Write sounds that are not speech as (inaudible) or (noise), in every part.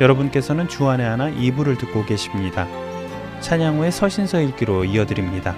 여러분께서는 주안의 하나 2부를 듣고 계십니다. 찬양 후에 서신서 읽기로 이어드립니다.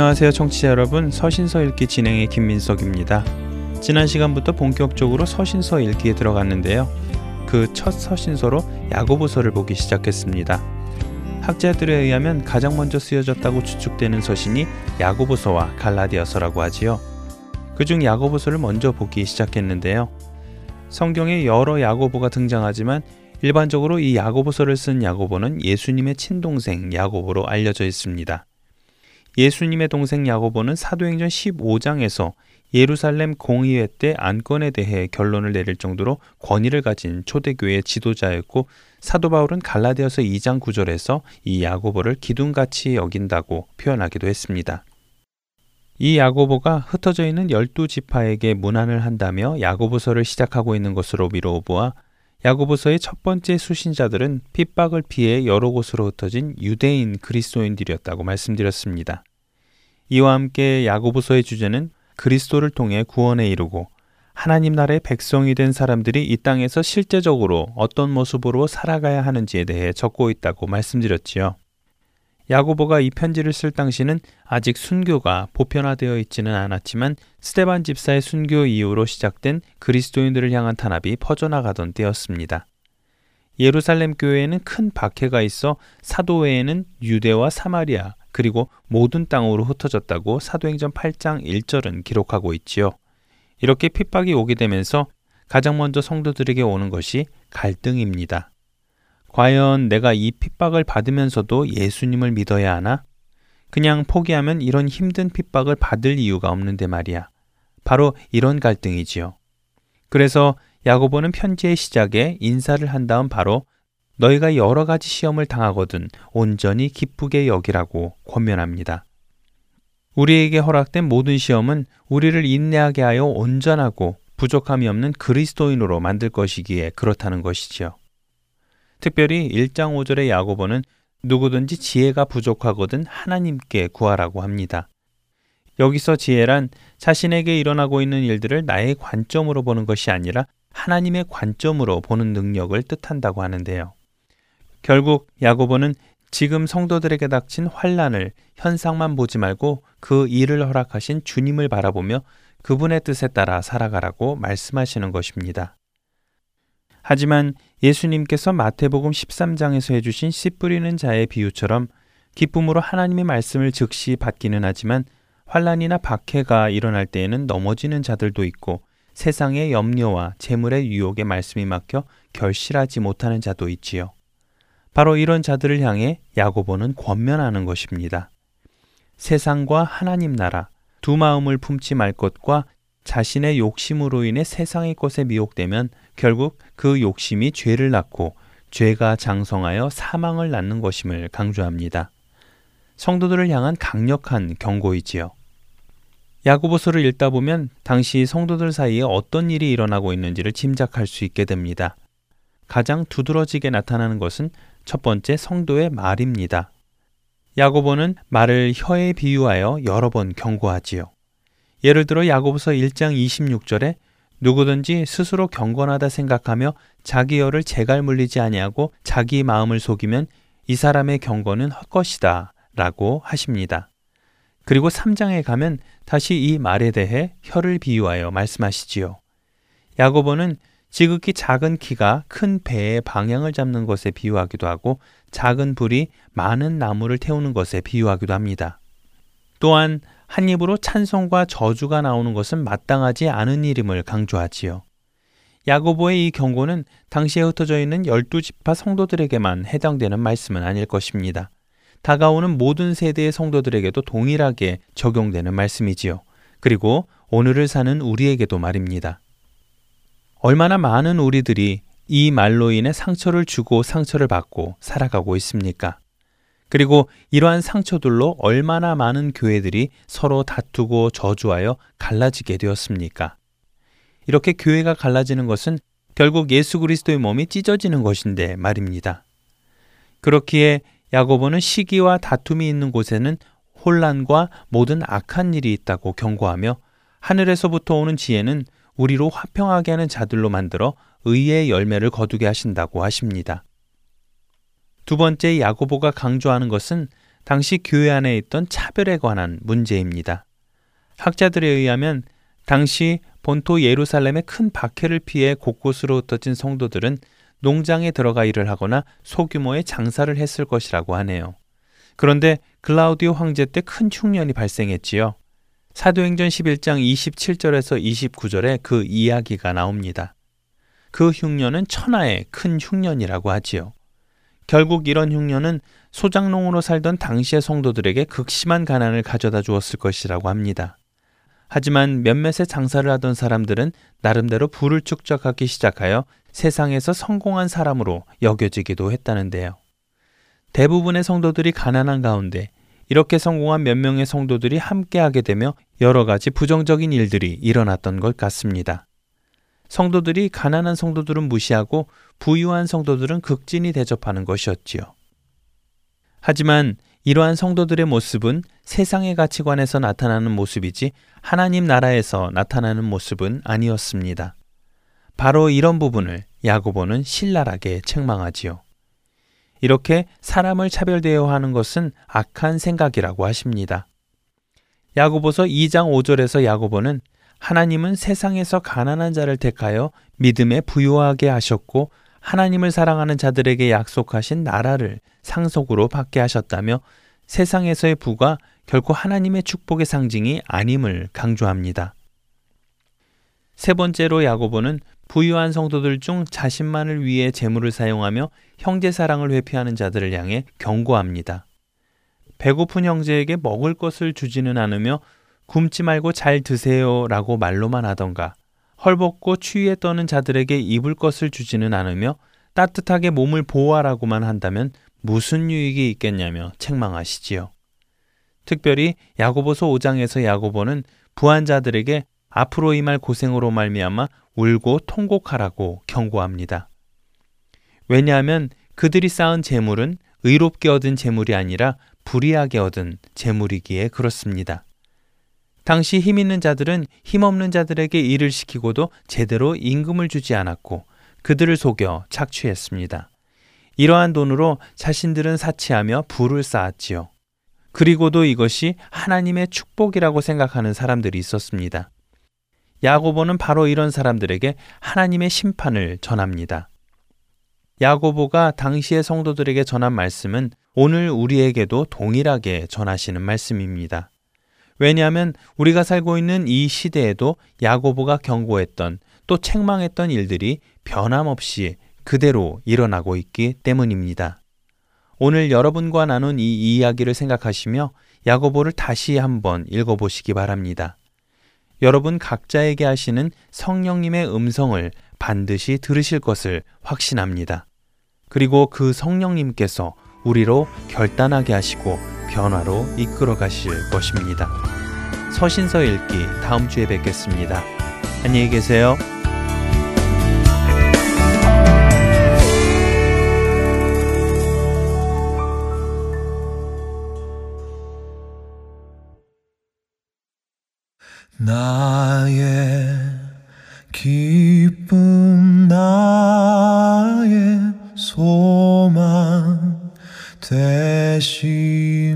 안녕하세요 청취자 여러분 서신서 읽기 진행의 김민석입니다. 지난 시간부터 본격적으로 서신서 읽기에 들어갔는데요. 그 첫 서신서로 야고보서를 보기 시작했습니다. 학자들에 의하면 가장 먼저 쓰여졌다고 추측되는 서신이 야고보서와 갈라디아서라고 하지요. 그중 야고보서를 먼저 보기 시작했는데요. 성경에 여러 야고보가 등장하지만 일반적으로 이 야고보서를 쓴 야고보는 예수님의 친동생 야고보로 알려져 있습니다. 예수님의 동생 야고보는 사도행전 15장에서 예루살렘 공의회 때 안건에 대해 결론을 내릴 정도로 권위를 가진 초대교회 지도자였고 사도 바울은 갈라디아서 2장 9절에서 이 야고보를 기둥같이 여긴다고 표현하기도 했습니다. 이 야고보가 흩어져 있는 열두 지파에게 문안을 한다며 야고보서를 시작하고 있는 것으로 미루어 보아 야고보서의 첫 번째 수신자들은 핍박을 피해 여러 곳으로 흩어진 유대인 그리스도인들이었다고 말씀드렸습니다. 이와 함께 야고보서의 주제는 그리스도를 통해 구원에 이르고 하나님 나라의 백성이 된 사람들이 이 땅에서 실제적으로 어떤 모습으로 살아가야 하는지에 대해 적고 있다고 말씀드렸지요. 야고보가 이 편지를 쓸 당시는 아직 순교가 보편화되어 있지는 않았지만 스테반 집사의 순교 이후로 시작된 그리스도인들을 향한 탄압이 퍼져나가던 때였습니다. 예루살렘 교회에는 큰 박해가 있어 사도 외에는 유대와 사마리아 그리고 모든 땅으로 흩어졌다고 사도행전 8장 1절은 기록하고 있지요. 이렇게 핍박이 오게 되면서 가장 먼저 성도들에게 오는 것이 갈등입니다. 과연 내가 이 핍박을 받으면서도 예수님을 믿어야 하나? 그냥 포기하면 이런 힘든 핍박을 받을 이유가 없는데 말이야. 바로 이런 갈등이지요. 그래서 야고보는 편지의 시작에 인사를 한 다음 바로 너희가 여러 가지 시험을 당하거든 온전히 기쁘게 여기라고 권면합니다. 우리에게 허락된 모든 시험은 우리를 인내하게 하여 온전하고 부족함이 없는 그리스도인으로 만들 것이기에 그렇다는 것이지요. 특별히 1장 5절의 야고보는 누구든지 지혜가 부족하거든 하나님께 구하라고 합니다. 여기서 지혜란 자신에게 일어나고 있는 일들을 나의 관점으로 보는 것이 아니라 하나님의 관점으로 보는 능력을 뜻한다고 하는데요. 결국 야고보는 지금 성도들에게 닥친 환란을 현상만 보지 말고 그 일을 허락하신 주님을 바라보며 그분의 뜻에 따라 살아가라고 말씀하시는 것입니다. 하지만 예수님께서 마태복음 13장에서 해주신 씨 뿌리는 자의 비유처럼 기쁨으로 하나님의 말씀을 즉시 받기는 하지만 환란이나 박해가 일어날 때에는 넘어지는 자들도 있고 세상의 염려와 재물의 유혹에 말씀이 막혀 결실하지 못하는 자도 있지요. 바로 이런 자들을 향해 야고보는 권면하는 것입니다. 세상과 하나님 나라 두 마음을 품지 말 것과 자신의 욕심으로 인해 세상의 것에 미혹되면 결국 그 욕심이 죄를 낳고 죄가 장성하여 사망을 낳는 것임을 강조합니다. 성도들을 향한 강력한 경고이지요. 야고보서를 읽다 보면 당시 성도들 사이에 어떤 일이 일어나고 있는지를 짐작할 수 있게 됩니다. 가장 두드러지게 나타나는 것은 첫 번째 성도의 말입니다. 야고보는 말을 혀에 비유하여 여러 번 경고하지요. 예를 들어 야고보서 1장 26절에 누구든지 스스로 경건하다 생각하며 자기 혀를 재갈 물리지 아니하고 자기 마음을 속이면 이 사람의 경건은 헛것이다 라고 하십니다. 그리고 3장에 가면 다시 이 말에 대해 혀를 비유하여 말씀하시지요. 야고보는 지극히 작은 키가 큰 배의 방향을 잡는 것에 비유하기도 하고 작은 불이 많은 나무를 태우는 것에 비유하기도 합니다. 또한 한 입으로 찬송과 저주가 나오는 것은 마땅하지 않은 일임을 강조하지요. 야고보의 이 경고는 당시에 흩어져 있는 열두 지파 성도들에게만 해당되는 말씀은 아닐 것입니다. 다가오는 모든 세대의 성도들에게도 동일하게 적용되는 말씀이지요. 그리고 오늘을 사는 우리에게도 말입니다. 얼마나 많은 우리들이 이 말로 인해 상처를 주고 상처를 받고 살아가고 있습니까? 그리고 이러한 상처들로 얼마나 많은 교회들이 서로 다투고 저주하여 갈라지게 되었습니까? 이렇게 교회가 갈라지는 것은 결국 예수 그리스도의 몸이 찢어지는 것인데 말입니다. 그렇기에 야고보는 시기와 다툼이 있는 곳에는 혼란과 모든 악한 일이 있다고 경고하며 하늘에서부터 오는 지혜는 우리로 화평하게 하는 자들로 만들어 의의 열매를 거두게 하신다고 하십니다. 두 번째 야고보가 강조하는 것은 당시 교회 안에 있던 차별에 관한 문제입니다. 학자들에 의하면 당시 본토 예루살렘의 큰 박해를 피해 곳곳으로 흩어진 성도들은 농장에 들어가 일을 하거나 소규모의 장사를 했을 것이라고 하네요. 그런데 글라우디오 황제 때 큰 흉년이 발생했지요. 사도행전 11장 27절에서 29절에 그 이야기가 나옵니다. 그 흉년은 천하의 큰 흉년이라고 하지요. 결국 이런 흉년은 소장농으로 살던 당시의 성도들에게 극심한 가난을 가져다 주었을 것이라고 합니다. 하지만 몇몇의 장사를 하던 사람들은 나름대로 부를 축적하기 시작하여 세상에서 성공한 사람으로 여겨지기도 했다는데요. 대부분의 성도들이 가난한 가운데 이렇게 성공한 몇 명의 성도들이 함께하게 되며 여러 가지 부정적인 일들이 일어났던 것 같습니다. 성도들이 가난한 성도들은 무시하고 부유한 성도들은 극진히 대접하는 것이었지요. 하지만 이러한 성도들의 모습은 세상의 가치관에서 나타나는 모습이지 하나님 나라에서 나타나는 모습은 아니었습니다. 바로 이런 부분을 야고보는 신랄하게 책망하지요. 이렇게 사람을 차별대우하는 것은 악한 생각이라고 하십니다. 야고보서 2장 5절에서 야고보는 하나님은 세상에서 가난한 자를 택하여 믿음에 부유하게 하셨고 하나님을 사랑하는 자들에게 약속하신 나라를 상속으로 받게 하셨다며 세상에서의 부가 결코 하나님의 축복의 상징이 아님을 강조합니다. 세 번째로 야고보는 부유한 성도들 중 자신만을 위해 재물을 사용하며 형제 사랑을 회피하는 자들을 향해 경고합니다. 배고픈 형제에게 먹을 것을 주지는 않으며 굶지 말고 잘 드세요 라고 말로만 하던가 헐벗고 추위에 떠는 자들에게 입을 것을 주지는 않으며 따뜻하게 몸을 보호하라고만 한다면 무슨 유익이 있겠냐며 책망하시지요. 특별히 야고보서 5장에서 야고보는 부한 자들에게 앞으로 임할 고생으로 말미암아 울고 통곡하라고 경고합니다. 왜냐하면 그들이 쌓은 재물은 의롭게 얻은 재물이 아니라 불의하게 얻은 재물이기에 그렇습니다. 당시 힘 있는 자들은 힘 없는 자들에게 일을 시키고도 제대로 임금을 주지 않았고 그들을 속여 착취했습니다. 이러한 돈으로 자신들은 사치하며 부를 쌓았지요. 그리고도 이것이 하나님의 축복이라고 생각하는 사람들이 있었습니다. 야고보는 바로 이런 사람들에게 하나님의 심판을 전합니다. 야고보가 당시의 성도들에게 전한 말씀은 오늘 우리에게도 동일하게 전하시는 말씀입니다. 왜냐하면 우리가 살고 있는 이 시대에도 야고보가 경고했던 또 책망했던 일들이 변함없이 그대로 일어나고 있기 때문입니다. 오늘 여러분과 나눈 이 이야기를 생각하시며 야고보를 다시 한번 읽어보시기 바랍니다. 여러분 각자에게 하시는 성령님의 음성을 반드시 들으실 것을 확신합니다. 그리고 그 성령님께서 우리로 결단하게 하시고 변화로 이끌어 가실 것입니다. 서신서 읽기 다음 주에 뵙겠습니다. 안녕히 계세요. 나의 기쁨 나의 소망 되시며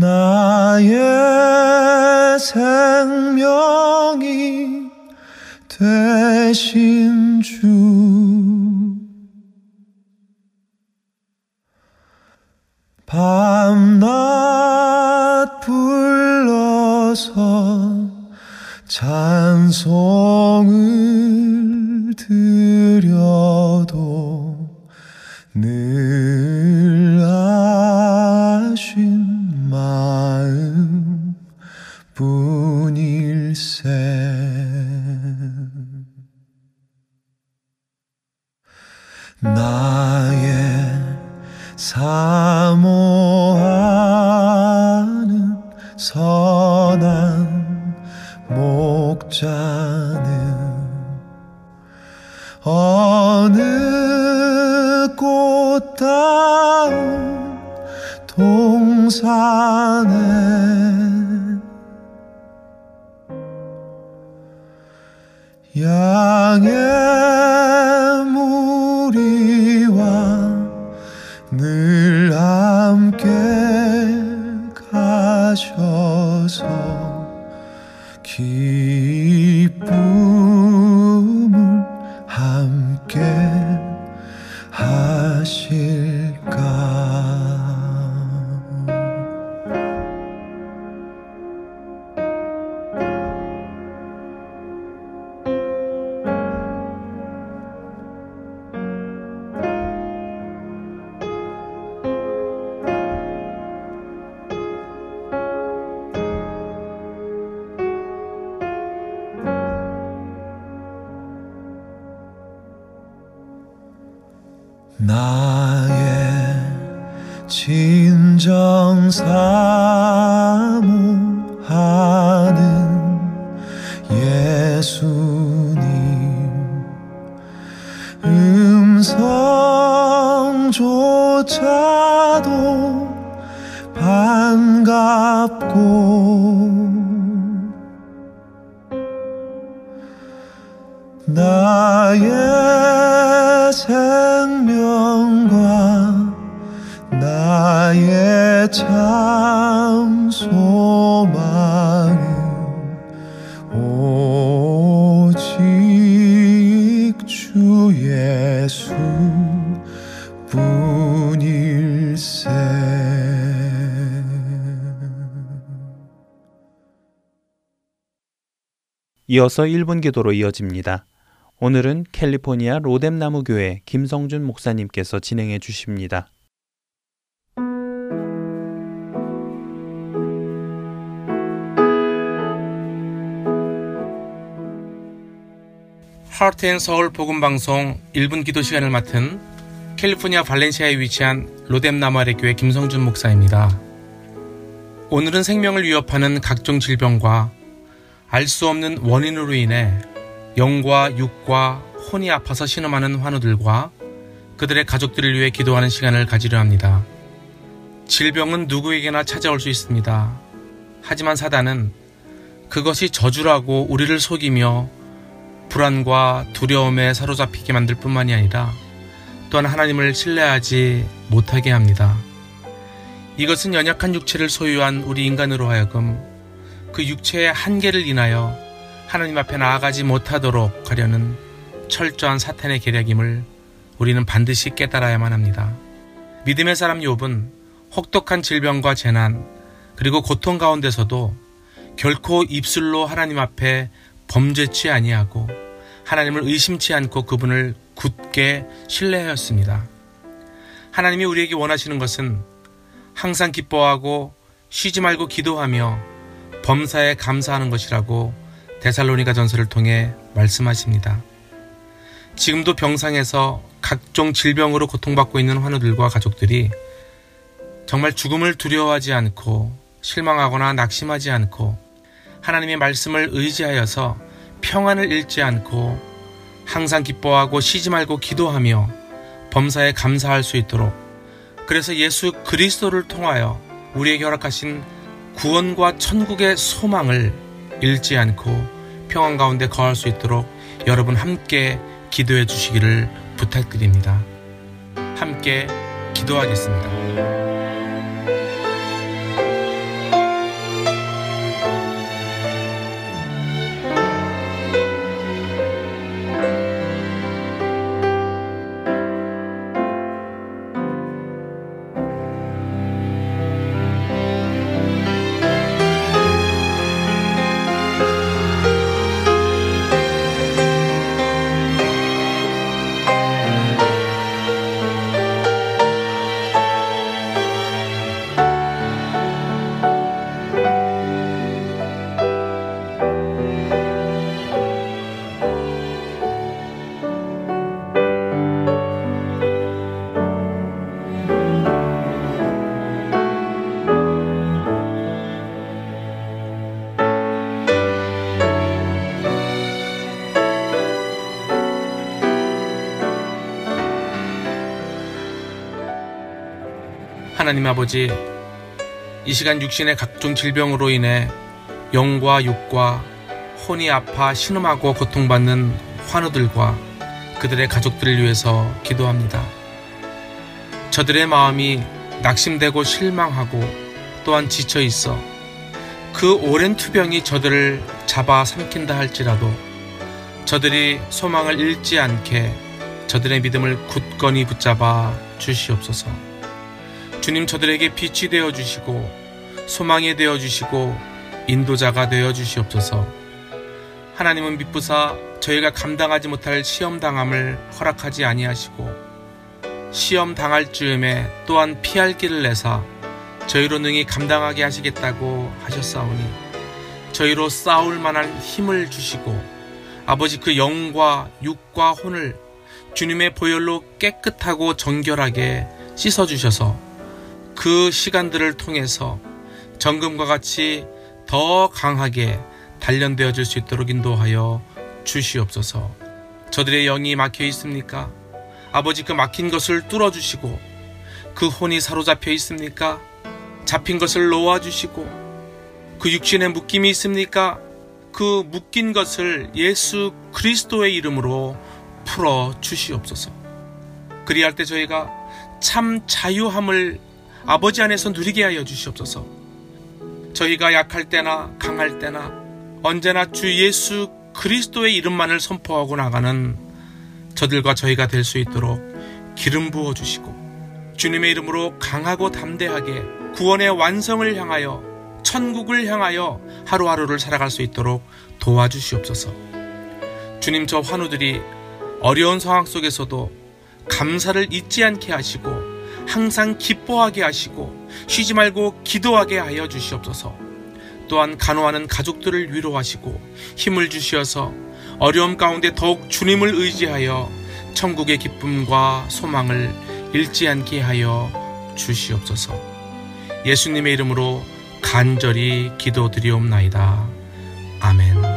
나의 생명이 되신 주. 밤낮 불러서 찬송을 드려 음성조차도 반갑고 나의 생명과 나의 참 이어서 1분 기도로 이어집니다. 오늘은 캘리포니아 로뎀나무 교회 김성준 목사님께서 진행해 주십니다. 하트앤 서울 복음 방송 1분 기도 시간을 맡은 캘리포니아 발렌시아에 위치한 로뎀나마레 교회 김성준 목사입니다. 오늘은 생명을 위협하는 각종 질병과 알 수 없는 원인으로 인해 영과 육과 혼이 아파서 신음하는 환우들과 그들의 가족들을 위해 기도하는 시간을 가지려 합니다. 질병은 누구에게나 찾아올 수 있습니다. 하지만 사단은 그것이 저주라고 우리를 속이며 불안과 두려움에 사로잡히게 만들 뿐만이 아니라 또한 하나님을 신뢰하지 못하게 합니다. 이것은 연약한 육체를 소유한 우리 인간으로 하여금 그 육체의 한계를 인하여 하나님 앞에 나아가지 못하도록 하려는 철저한 사탄의 계략임을 우리는 반드시 깨달아야만 합니다. 믿음의 사람 욥은 혹독한 질병과 재난 그리고 고통 가운데서도 결코 입술로 하나님 앞에 범죄치 아니하고 하나님을 의심치 않고 그분을 굳게 신뢰하였습니다. 하나님이 우리에게 원하시는 것은 항상 기뻐하고 쉬지 말고 기도하며 범사에 감사하는 것이라고 데살로니가 전서를 통해 말씀하십니다. 지금도 병상에서 각종 질병으로 고통받고 있는 환우들과 가족들이 정말 죽음을 두려워하지 않고 실망하거나 낙심하지 않고 하나님의 말씀을 의지하여서 평안을 잃지 않고 항상 기뻐하고 쉬지 말고 기도하며 범사에 감사할 수 있도록 그래서 예수 그리스도를 통하여 우리에게 허락하신 구원과 천국의 소망을 잃지 않고 평안 가운데 거할 수 있도록 여러분 함께 기도해 주시기를 부탁드립니다. 함께 기도하겠습니다. 하나님 아버지, 이 시간 육신의 각종 질병으로 인해 영과 육과 혼이 아파 신음하고 고통받는 환우들과 그들의 가족들을 위해서 기도합니다. 저들의 마음이 낙심되고 실망하고 또한 지쳐 있어 그 오랜 투병이 저들을 잡아 삼킨다 할지라도 저들이 소망을 잃지 않게 저들의 믿음을 굳건히 붙잡아 주시옵소서. 주님 저들에게 빛이 되어 주시고 소망이 되어 주시고 인도자가 되어 주시옵소서. 하나님은 미쁘사 저희가 감당하지 못할 시험 당함을 허락하지 아니하시고 시험 당할 즈음에 또한 피할 길을 내사 저희로 능히 감당하게 하시겠다고 하셨사오니 저희로 싸울 만한 힘을 주시고 아버지 그 영과 육과 혼을 주님의 보혈로 깨끗하고 정결하게 씻어 주셔서 그 시간들을 통해서 정금과 같이 더 강하게 단련되어질 수 있도록 인도하여 주시옵소서. 저들의 영이 막혀 있습니까? 아버지 그 막힌 것을 뚫어주시고 그 혼이 사로잡혀 있습니까? 잡힌 것을 놓아주시고 그 육신에 묶임이 있습니까? 그 묶인 것을 예수 그리스도의 이름으로 풀어 주시옵소서. 그리할 때 저희가 참 자유함을 아버지 안에서 누리게 하여 주시옵소서. 저희가 약할 때나 강할 때나 언제나 주 예수 그리스도의 이름만을 선포하고 나가는 저들과 저희가 될 수 있도록 기름 부어 주시고 주님의 이름으로 강하고 담대하게 구원의 완성을 향하여 천국을 향하여 하루하루를 살아갈 수 있도록 도와주시옵소서. 주님 저 환우들이 어려운 상황 속에서도 감사를 잊지 않게 하시고 항상 기뻐하게 하시고 쉬지 말고 기도하게 하여 주시옵소서. 또한 간호하는 가족들을 위로하시고 힘을 주시어서 어려움 가운데 더욱 주님을 의지하여 천국의 기쁨과 소망을 잃지 않게 하여 주시옵소서. 예수님의 이름으로 간절히 기도드리옵나이다. 아멘.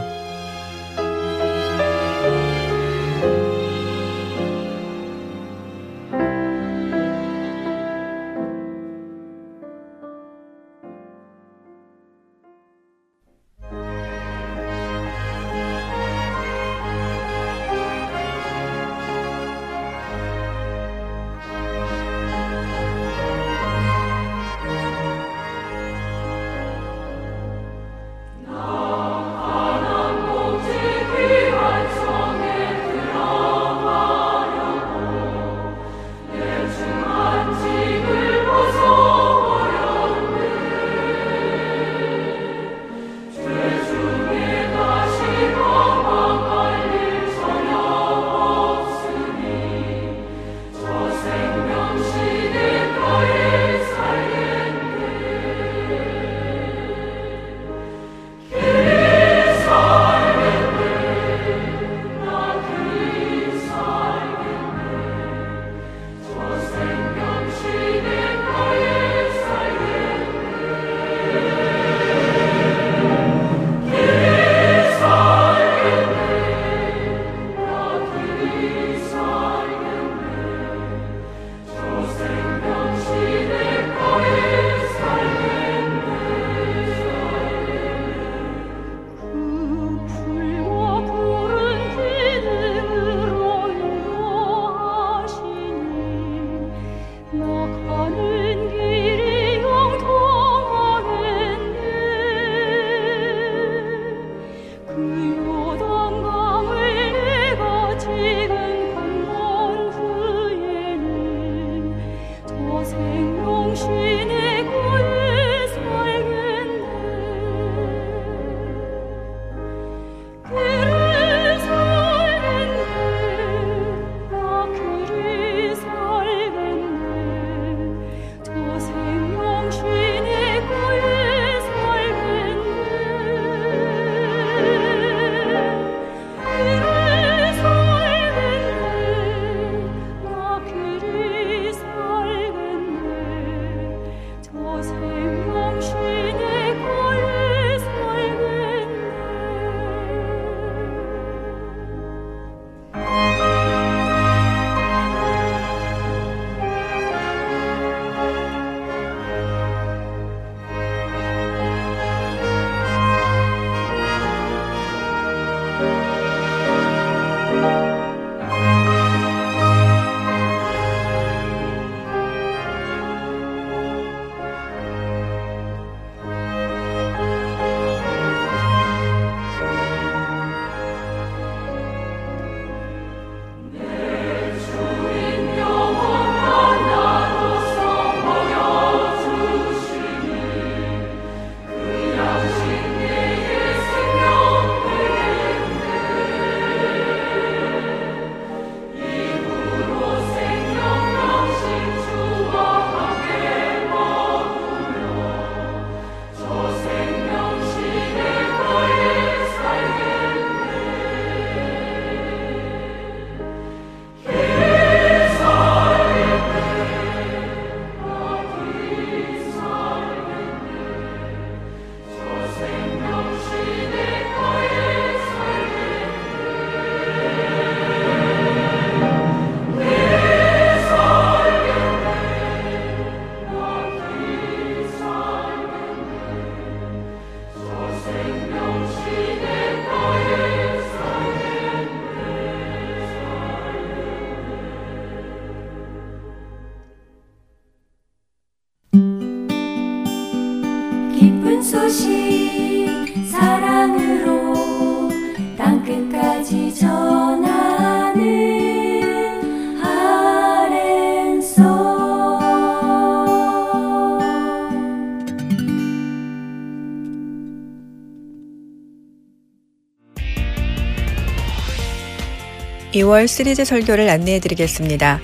2월 시리즈 설교를 안내해 드리겠습니다.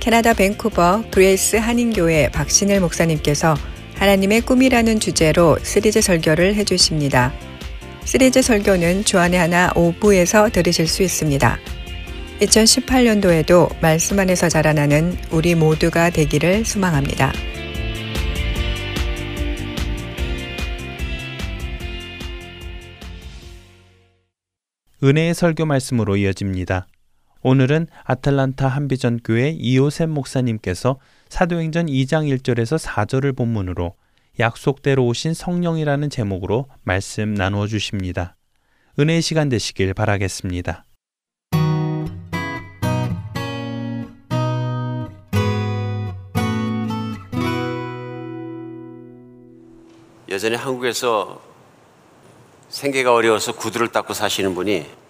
캐나다 밴쿠버 그레이스 한인교회 박신일 목사님께서 하나님의 꿈이라는 주제로 시리즈 설교를 해 주십니다. 시리즈 설교는 주안의 하나 5부에서 들으실 수 있습니다. 2018년도에도 말씀 안에서 자라나는 우리 모두가 되기를 소망합니다. 은혜의 설교 말씀으로 이어집니다. 오늘은 아틀란타 한비전 교회 이호셉 목사님께서 사도행전 2장 1절에서 4절을 본문으로 약속대로 오신 성령이라는 제목으로 말씀 나누어 주십니다. 은혜의 시간 되시길 바라겠습니다. 예전에 한국에서 생계가 어려워서 구두를 닦고 사시는 분이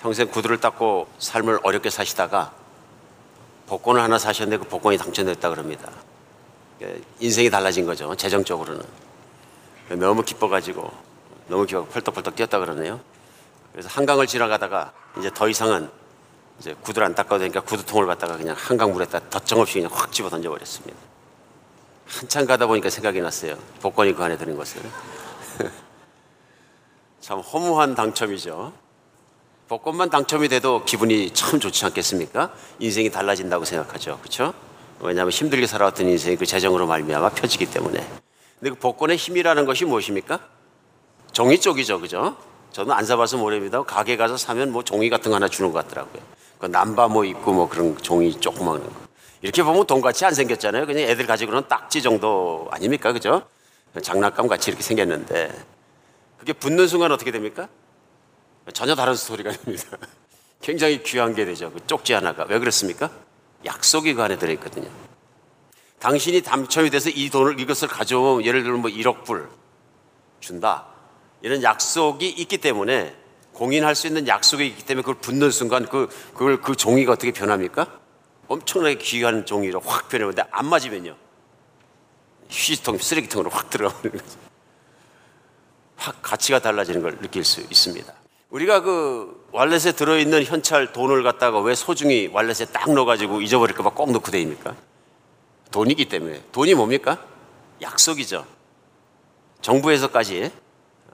평생 구두를 닦고 삶을 어렵게 사시다가 복권을 하나 사셨는데 그 복권이 당첨됐다 그럽니다. 예, 인생이 달라진 거죠. 재정적으로는. 너무 기뻐가지고 너무 기뻐 펄떡펄떡 뛰었다 그러네요. 그래서 한강을 지나가다가 이제 더 이상은 이제 구두를 안 닦아도 되니까 구두통을 갖다가 그냥 한강 물에다 덧정없이 그냥 확 집어 던져 버렸습니다. 한참 가다 보니까 생각이 났어요. 복권이 그 안에 드는 것을. (laughs) 참 허무한 당첨이죠. 복권만 당첨이 돼도 기분이 참 좋지 않겠습니까? 인생이 달라진다고 생각하죠. 그렇죠? 왜냐하면 힘들게 살아왔던 인생이 그 재정으로 말미암아 펴지기 때문에. 근데 그 복권의 힘이라는 것이 무엇입니까? 종이 쪽이죠. 그죠? 저는 안 사봐서 모릅니다. 가게 가서 사면 뭐 종이 같은 거 하나 주는 것 같더라고요. 그 남바 뭐 있고 뭐 그런 종이 조그마한 거. 이렇게 보면 돈같이 안 생겼잖아요. 그냥 애들 가지고는 딱지 정도 아닙니까? 그죠? 장난감 같이 이렇게 생겼는데 그게 붙는 순간 어떻게 됩니까? 전혀 다른 스토리가 됩니다. (laughs) 굉장히 귀한 게 되죠. 그 쪽지 하나가. 왜 그렇습니까? 약속이 그 안에 들어있거든요. 당신이 당첨이 돼서 이 돈을 이것을 가져오면 예를 들면 뭐 1억 불 준다. 이런 약속이 있기 때문에 공인할 수 있는 약속이 있기 때문에 그걸 붙는 순간 그, 그걸 그 종이가 어떻게 변합니까? 엄청나게 귀한 종이로 확 변해는데 안 맞으면요. 휴지통, 쓰레기통으로 확 들어가는 거죠. 확 가치가 달라지는 걸 느낄 수 있습니다. 우리가 그 wallet에 들어있는 현찰 돈을 갖다가 왜 소중히 wallet에 딱 넣어가지고 잊어버릴까봐 꼭 넣고 다닙니까? 돈이기 때문에. 돈이 뭡니까? 약속이죠. 정부에서까지,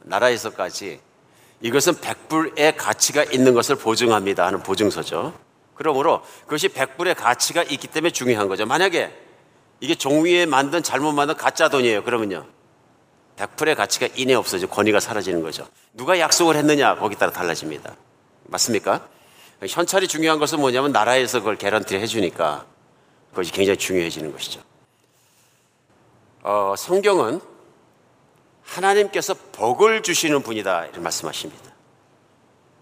나라에서까지 이것은 100불의 가치가 있는 것을 보증합니다 하는 보증서죠. 그러므로 그것이 100불의 가치가 있기 때문에 중요한 거죠. 만약에 이게 종이에 만든 잘못 만든 가짜 돈이에요. 그러면요. 100%의 가치가 인해 없어져 권위가 사라지는 거죠. 누가 약속을 했느냐 거기 따라 달라집니다. 맞습니까? 현찰이 중요한 것은 뭐냐면 나라에서 그걸 개런티 해주니까 그것이 굉장히 중요해지는 것이죠. 어, 성경은 하나님께서 복을 주시는 분이다 이런 말씀하십니다.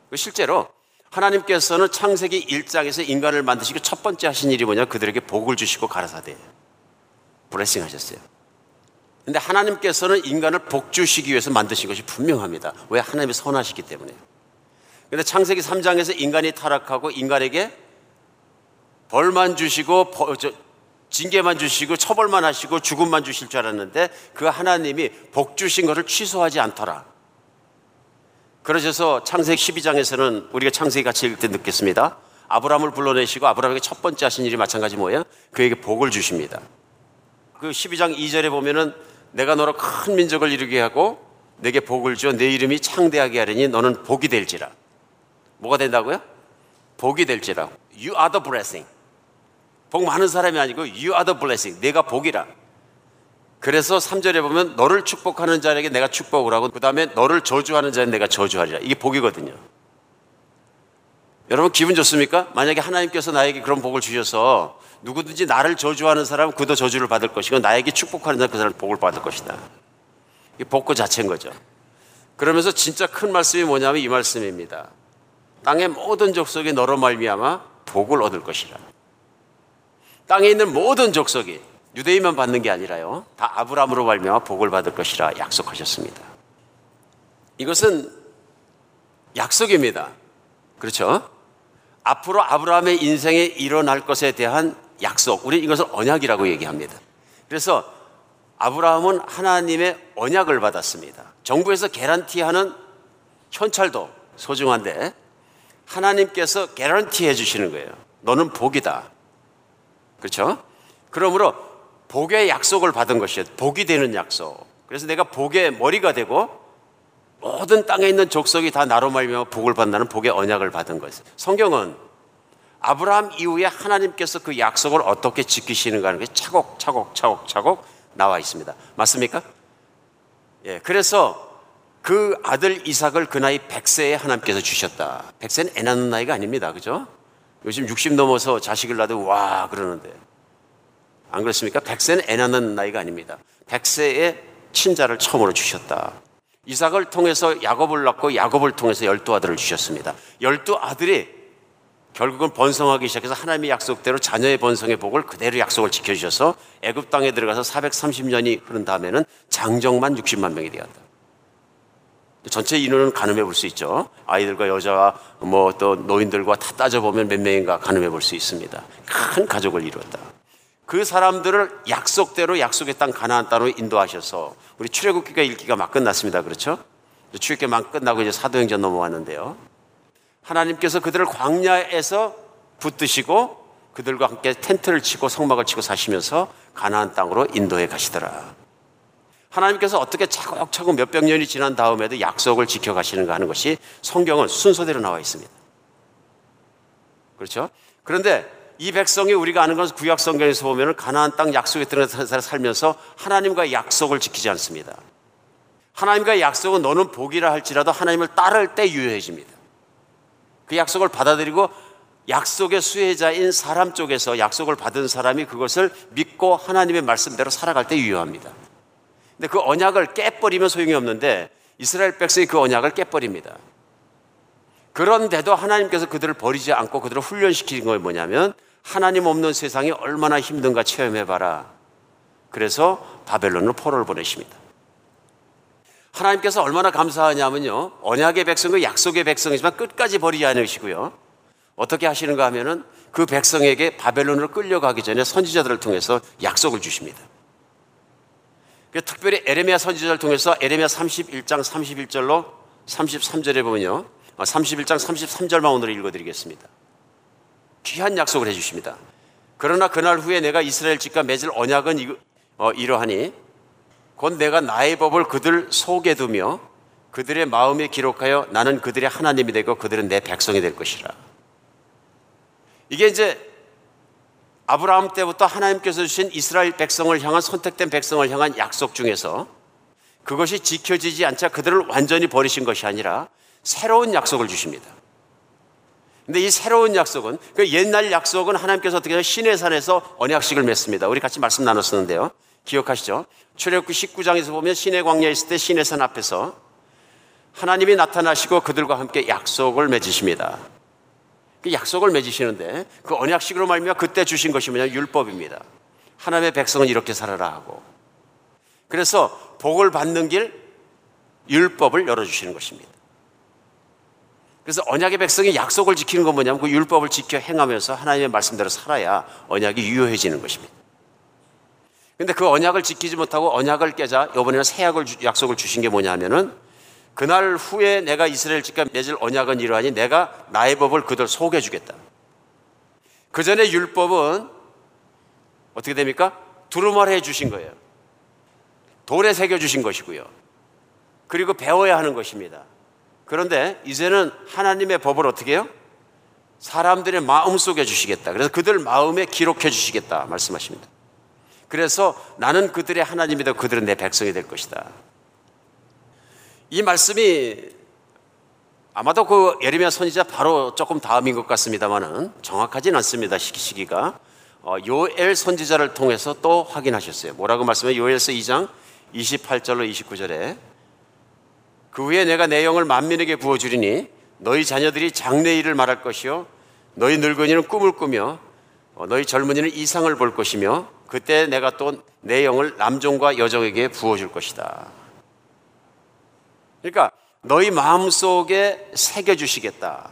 그 실제로 하나님께서는 창세기 1장에서 인간을 만드시고 첫 번째 하신 일이 뭐냐 그들에게 복을 주시고 가라사대 블레싱 하셨어요. 근데 하나님께서는 인간을 복주시기 위해서 만드신 것이 분명합니다. 왜 하나님이 선하시기 때문에. 근데 창세기 3장에서 인간이 타락하고 인간에게 벌만 주시고 징계만 주시고 처벌만 하시고 죽음만 주실 줄 알았는데 그 하나님이 복 주신 것을 취소하지 않더라. 그러셔서 창세기 12장에서는 우리가 창세기 같이 읽을 때 느꼈습니다. 아브라함을 불러내시고 아브라함에게 첫 번째 하신 일이 마찬가지 뭐예요? 그에게 복을 주십니다. 그 12장 2절에 보면은 내가 너로 큰 민족을 이루게 하고 내게 복을 주어 내 이름이 창대하게 하려니 너는 복이 될지라. 뭐가 된다고요? 복이 될지라. You are the blessing. 복 많은 사람이 아니고 you are the blessing. 내가 복이라. 그래서 3절에 보면 너를 축복하는 자에게 내가 축복을 하고 그 다음에 너를 저주하는 자는 내가 저주하리라. 이게 복이거든요. 여러분 기분 좋습니까? 만약에 하나님께서 나에게 그런 복을 주셔서 누구든지 나를 저주하는 사람은 그도 저주를 받을 것이고 나에게 축복하는 사람 그 사람 복을 받을 것이다. 이 복고 자체인 거죠. 그러면서 진짜 큰 말씀이 뭐냐면 이 말씀입니다. 땅의 모든 족속이 너로 말미암아 복을 얻을 것이라. 땅에 있는 모든 족속이 유대인만 받는 게 아니라요. 다 아브라함으로 말미암아 복을 받을 것이라 약속하셨습니다. 이것은 약속입니다. 그렇죠? 앞으로 아브라함의 인생에 일어날 것에 대한 약속. 우리 이것을 언약이라고 얘기합니다. 그래서 아브라함은 하나님의 언약을 받았습니다. 정부에서 개런티하는 현찰도 소중한데 하나님께서 개런티 해 주시는 거예요. 너는 복이다. 그렇죠? 그러므로 복의 약속을 받은 것이에요. 복이 되는 약속. 그래서 내가 복의 머리가 되고 모든 땅에 있는 족속이 다 나로 말미암아 복을 받는다는 복의 언약을 받은 거예요. 성경은 아브라함 이후에 하나님께서 그 약속을 어떻게 지키시는가 하는 게 차곡차곡 차곡차곡 나와 있습니다. 맞습니까? 예, 그래서 그 아들 이삭을 그 나이 100세에 하나님께서 주셨다. 100세는 애 낳는 나이가 아닙니다. 그죠? 요즘 60 넘어서 자식을 낳아도 와 그러는데 안 그렇습니까? 100세는 애 낳는 나이가 아닙니다. 100세에 친자를 처음으로 주셨다. 이삭을 통해서 야곱을 낳고 야곱을 통해서 열두 아들을 주셨습니다. 열두 아들이 결국은 번성하기 시작해서 하나님의 약속대로 자녀의 번성의 복을 그대로 약속을 지켜주셔서 애굽 땅에 들어가서 430년이 흐른 다음에는 장정만 60만 명이 되었다. 전체 인원은 가늠해 볼 수 있죠. 아이들과 여자와 뭐 또 노인들과 다 따져보면 몇 명인가 가늠해 볼 수 있습니다. 큰 가족을 이루었다. 그 사람들을 약속대로 약속의 땅 가나안 땅으로 인도하셔서 우리 출애굽기가 읽기가 막 끝났습니다. 그렇죠? 출애굽기 막 끝나고 이제 사도행전 넘어왔는데요. 하나님께서 그들을 광야에서 붙드시고 그들과 함께 텐트를 치고 성막을 치고 사시면서 가나안 땅으로 인도해 가시더라. 하나님께서 어떻게 차곡차곡 몇백 년이 지난 다음에도 약속을 지켜 가시는가 하는 것이 성경은 순서대로 나와 있습니다. 그렇죠? 그런데 이 백성이 우리가 아는 것은 구약 성경에서 보면 가나안 땅 약속에 들어가서 살면서 하나님과 약속을 지키지 않습니다. 하나님과 약속은 너는 복이라 할지라도 하나님을 따를 때 유효해집니다. 그 약속을 받아들이고 약속의 수혜자인 사람 쪽에서 약속을 받은 사람이 그것을 믿고 하나님의 말씀대로 살아갈 때 유효합니다. 근데 그 언약을 깨버리면 소용이 없는데 이스라엘 백성이 그 언약을 깨버립니다. 그런데도 하나님께서 그들을 버리지 않고 그들을 훈련시키는 건 뭐냐면 하나님 없는 세상이 얼마나 힘든가 체험해봐라. 그래서 바벨론으로 포로를 보내십니다. 하나님께서 얼마나 감사하냐면요. 언약의 백성과 약속의 백성이지만 끝까지 버리지 않으시고요. 어떻게 하시는가 하면은 그 백성에게 바벨론으로 끌려가기 전에 선지자들을 통해서 약속을 주십니다. 특별히 에레미야 선지자를 통해서 에레미야 31장 31절로 33절에 보면요. 31장 33절만 오늘 읽어드리겠습니다. 귀한 약속을 해주십니다. 그러나 그날 후에 내가 이스라엘 집과 맺을 언약은 어, 이러하니 곧 내가 나의 법을 그들 속에 두며 그들의 마음에 기록하여 나는 그들의 하나님이 되고 그들은 내 백성이 될 것이라. 이게 이제 아브라함 때부터 하나님께서 주신 이스라엘 백성을 향한 선택된 백성을 향한 약속 중에서 그것이 지켜지지 않자 그들을 완전히 버리신 것이 아니라 새로운 약속을 주십니다. 근데 이 새로운 약속은 그 옛날 약속은 하나님께서 어떻게 해서 신의 산에서 언약식을 맺습니다. 우리 같이 말씀 나눴었는데요. 기억하시죠? 출애굽기 19장에서 보면 신의 광야에 있을 때 신의 산 앞에서 하나님이 나타나시고 그들과 함께 약속을 맺으십니다. 그 약속을 맺으시는데 그 언약식으로 말미암아 그때 주신 것이 뭐냐 율법입니다. 하나님의 백성은 이렇게 살아라 하고 그래서 복을 받는 길 율법을 열어 주시는 것입니다. 그래서 언약의 백성이 약속을 지키는 건 뭐냐면 그 율법을 지켜 행하면서 하나님의 말씀대로 살아야 언약이 유효해지는 것입니다. 근데 그 언약을 지키지 못하고 언약을 깨자 이번에는 새 약을 약속을 주신 게 뭐냐 하면은 그날 후에 내가 이스라엘 집과 맺을 언약은 이러하니 내가 나의 법을 그들 속에 주겠다. 그 전에 율법은 어떻게 됩니까? 두루마리 해 주신 거예요. 돌에 새겨 주신 것이고요. 그리고 배워야 하는 것입니다. 그런데 이제는 하나님의 법을 어떻게 해요? 사람들의 마음 속에 주시겠다. 그래서 그들 마음에 기록해 주시겠다. 말씀하십니다. 그래서 나는 그들의 하나님이 되고 그들은 내 백성이 될 것이다. 이 말씀이 아마도 그 예레미야 선지자 바로 조금 다음인 것 같습니다만은 정확하진 않습니다. 시기시기가 어, 요엘 선지자를 통해서 또 확인하셨어요. 뭐라고 말씀해? 요엘서 2장 28절로 29절에 그 후에 내가 내 영을 만민에게 부어 주리니 너희 자녀들이 장래 일을 말할 것이요 너희 늙은이는 꿈을 꾸며 어, 너희 젊은이는 이상을 볼 것이며 그때 내가 또 내 영을 남종과 여종에게 부어줄 것이다. 그러니까 너희 마음속에 새겨주시겠다.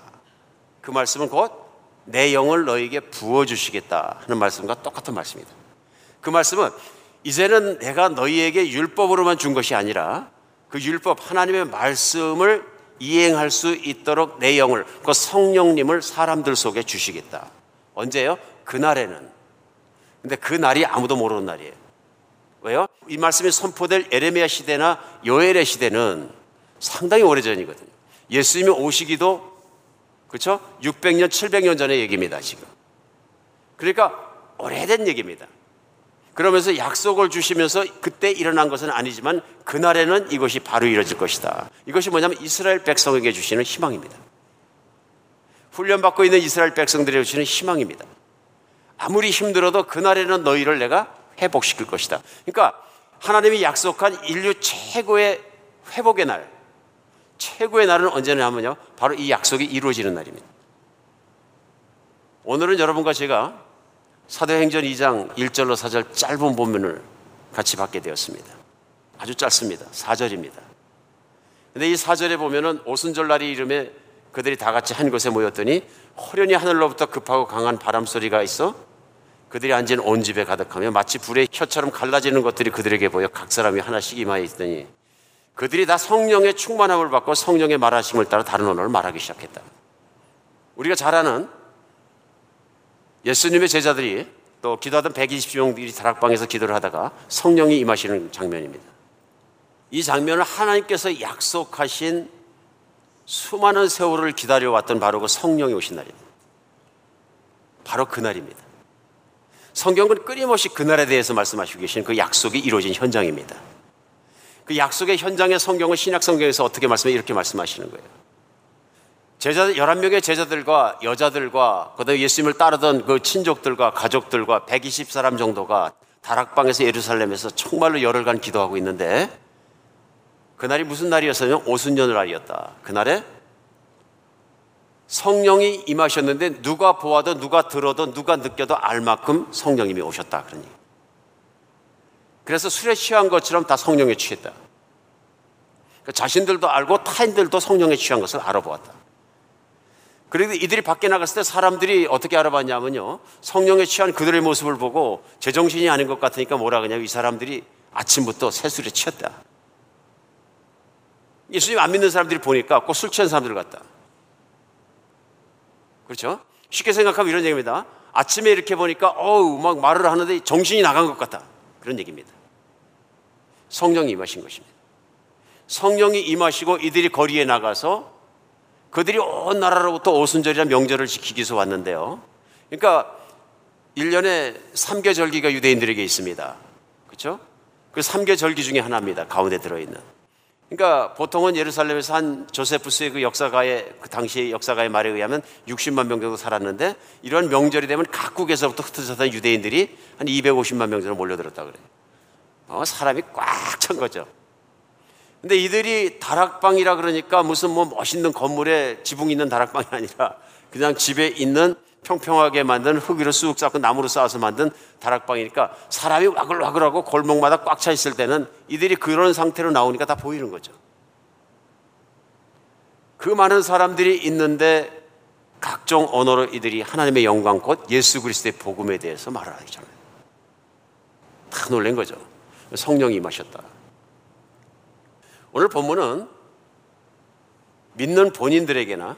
그 말씀은 곧 내 영을 너에게 부어주시겠다 하는 말씀과 똑같은 말씀입니다. 그 말씀은 이제는 내가 너희에게 율법으로만 준 것이 아니라 그 율법 하나님의 말씀을 이행할 수 있도록 내 영을 그 성령님을 사람들 속에 주시겠다. 언제요? 그날에는. 근데 그 날이 아무도 모르는 날이에요. 왜요? 이 말씀이 선포될 에레미야 시대나 요엘의 시대는 상당히 오래전이거든요. 예수님이 오시기도 그렇죠? 600년, 700년 전의 얘기입니다, 지금. 그러니까 오래된 얘기입니다. 그러면서 약속을 주시면서 그때 일어난 것은 아니지만 그날에는 이것이 바로 이루어질 것이다. 이것이 뭐냐면 이스라엘 백성에게 주시는 희망입니다. 훈련받고 있는 이스라엘 백성들에게 주시는 희망입니다. 아무리 힘들어도 그날에는 너희를 내가 회복시킬 것이다. 그러니까 하나님이 약속한 인류 최고의 회복의 날, 최고의 날은 언제냐면요. 바로 이 약속이 이루어지는 날입니다. 오늘은 여러분과 제가 사도행전 2장 1절로 4절 짧은 본문을 같이 받게 되었습니다. 아주 짧습니다. 4절입니다. 근데 이 4절에 보면은 오순절날이 이름에 그들이 다 같이 한 곳에 모였더니 호련히 하늘로부터 급하고 강한 바람 소리가 있어 그들이 앉은 온 집에 가득하며 마치 불의 혀처럼 갈라지는 것들이 그들에게 보여 각 사람이 하나씩 임하여 있더니 그들이 다 성령의 충만함을 받고 성령의 말하심을 따라 다른 언어를 말하기 시작했다. 우리가 잘 아는 예수님의 제자들이 또 기도하던 120명들이 다락방에서 기도를 하다가 성령이 임하시는 장면입니다. 이 장면을 하나님께서 약속하신 수많은 세월을 기다려왔던 바로 그 성령이 오신 날입니다. 바로 그 날입니다. 성경은 끊임없이 그날에 대해서 말씀하시고 계신 그 약속이 이루어진 현장입니다. 그 약속의 현장의 성경은 신약 성경에서 어떻게 말씀해 이렇게 말씀하시는 거예요. 제자 11명의 제자들과 여자들과 그다음에 예수님을 따르던 그 친족들과 가족들과 120 사람 정도가 다락방에서 예루살렘에서 정말로 열흘간 기도하고 있는데 그날이 무슨 날이었어요? 오순절 날이었다. 그날에 성령이 임하셨는데 누가 보아도 누가 들어도 누가 느껴도 알 만큼 성령님이 오셨다. 그러니. 그래서 술에 취한 것처럼 다 성령에 취했다. 그러니까 자신들도 알고 타인들도 성령에 취한 것을 알아보았다. 그런데 이들이 밖에 나갔을 때 사람들이 어떻게 알아봤냐면요. 성령에 취한 그들의 모습을 보고 제정신이 아닌 것 같으니까 뭐라 그러냐면 이 사람들이 아침부터 새술에 취했다. 예수님 안 믿는 사람들이 보니까 꼭 술 취한 사람들 같다. 그렇죠? 쉽게 생각하면 이런 얘기입니다. 아침에 이렇게 보니까 어우 막 말을 하는데 정신이 나간 것 같다. 그런 얘기입니다. 성령이 임하신 것입니다. 성령이 임하시고 이들이 거리에 나가서 그들이 온 나라로부터 오순절이라 명절을 지키기 위해서 왔는데요. 그러니까 1년에 3개 절기가 유대인들에게 있습니다. 그렇죠? 그 3개 절기 중에 하나입니다. 가운데 들어 있는. 그러니까 보통은 예루살렘에서 한 조세푸스의 그 역사가의 그 당시의 역사가의 말에 의하면 60만 명 정도 살았는데 이런 명절이 되면 각국에서부터 흩어졌던 유대인들이 한 250만 명 정도 몰려들었다 그래요. 어, 사람이 꽉 찬 거죠. 근데 이들이 다락방이라 그러니까 무슨 뭐 멋있는 건물에 지붕 있는 다락방이 아니라 그냥 집에 있는 평평하게 만든 흙 위로 쑥 쌓고 나무로 쌓아서 만든 다락방이니까 사람이 와글와글하고 골목마다 꽉 차 있을 때는 이들이 그런 상태로 나오니까 다 보이는 거죠. 그 많은 사람들이 있는데 각종 언어로 이들이 하나님의 영광 곧 예수 그리스도의 복음에 대해서 말을 하잖아요. 다 놀란 거죠. 성령이 임하셨다. 오늘 본문은 믿는 본인들에게나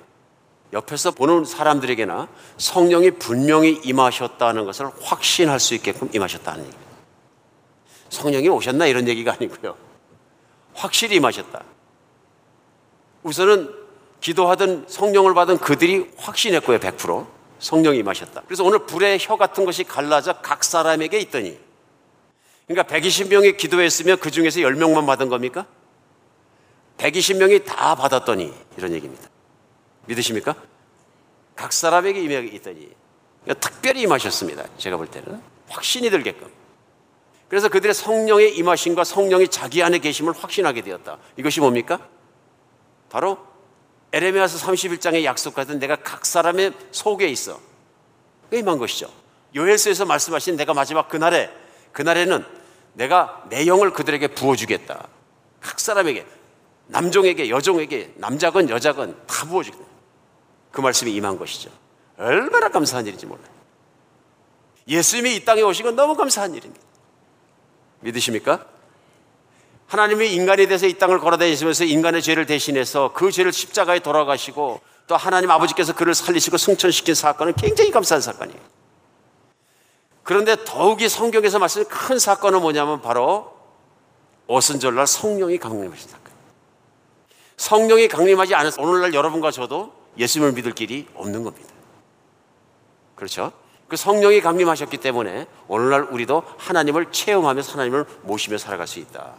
옆에서 보는 사람들에게나 성령이 분명히 임하셨다는 것을 확신할 수 있게끔 임하셨다는 얘기입니다. 성령이 오셨나 이런 얘기가 아니고요. 확실히 임하셨다. 우선은 기도하던 성령을 받은 그들이 확신했고요, 100%. 성령이 임하셨다. 그래서 오늘 불의 혀 같은 것이 갈라져 각 사람에게 있더니 그러니까 120명이 기도했으면 그 중에서 10명만 받은 겁니까? 120명이 다 받았더니 이런 얘기입니다. 믿으십니까? 각 사람에게 임해 있더니 그러니까 특별히 임하셨습니다. 제가 볼 때는 확신이 들게끔. 그래서 그들의 성령의 임하심과 성령이 자기 안에 계심을 확신하게 되었다. 이것이 뭡니까? 바로 에레미야서 31장의 약속 같은 내가 각 사람의 속에 있어. 그 임한 것이죠. 요엘서에서 말씀하신 내가 마지막 그날에 그날에는 내가 내 영을 그들에게 부어주겠다. 각 사람에게 남종에게 여종에게 남자건 여자건 다 부어주겠다. 그 말씀이 임한 것이죠. 얼마나 감사한 일인지 몰라요. 예수님이 이 땅에 오신 건 너무 감사한 일입니다. 믿으십니까? 하나님이 인간이 돼서 이 땅을 걸어다니시면서 인간의 죄를 대신해서 그 죄를 십자가에 돌아가시고 또 하나님 아버지께서 그를 살리시고 승천시킨 사건은 굉장히 감사한 사건이에요. 그런데 더욱이 성경에서 말씀하신 큰 사건은 뭐냐면 바로 오순절날 성령이 강림하신 사건. 성령이 강림하지 않아서 오늘날 여러분과 저도 예수님을 믿을 길이 없는 겁니다. 그렇죠? 그 성령이 강림하셨기 때문에 오늘날 우리도 하나님을 체험하면서 하나님을 모시며 살아갈 수 있다.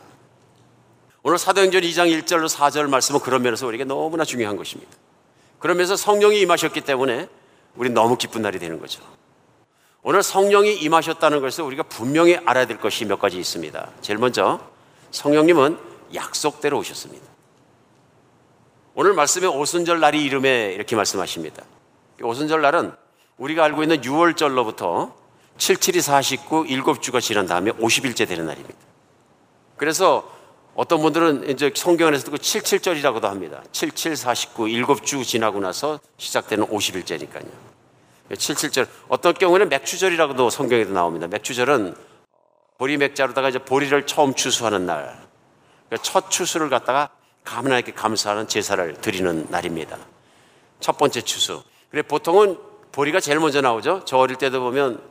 오늘 사도행전 2장 1절로 4절 말씀은 그런 면에서 우리에게 너무나 중요한 것입니다. 그러면서 성령이 임하셨기 때문에 우리 너무 기쁜 날이 되는 거죠. 오늘 성령이 임하셨다는 것을 우리가 분명히 알아야 될 것이 몇 가지 있습니다. 제일 먼저 성령님은 약속대로 오셨습니다. 오늘 말씀에 오순절 날이 이름에 이렇게 말씀하십니다. 오순절 날은 우리가 알고 있는 6월절로부터 7, 7이 49, 7주가 지난 다음에 50일째 되는 날입니다. 그래서 어떤 분들은 이제 성경 안에서 그 77절이라고도 합니다. 77, 49, 7주 지나고 나서 시작되는 50일째니까요. 77절. 어떤 경우에는 맥추절이라고도 성경에도 나옵니다. 맥추절은 보리 맥자로다가 이제 보리를 처음 추수하는 날. 그러니까 첫 추수를 갖다가 하나님께 감사하는 제사를 드리는 날입니다. 첫 번째 추수. 그래 보통은 보리가 제일 먼저 나오죠. 저 어릴 때도 보면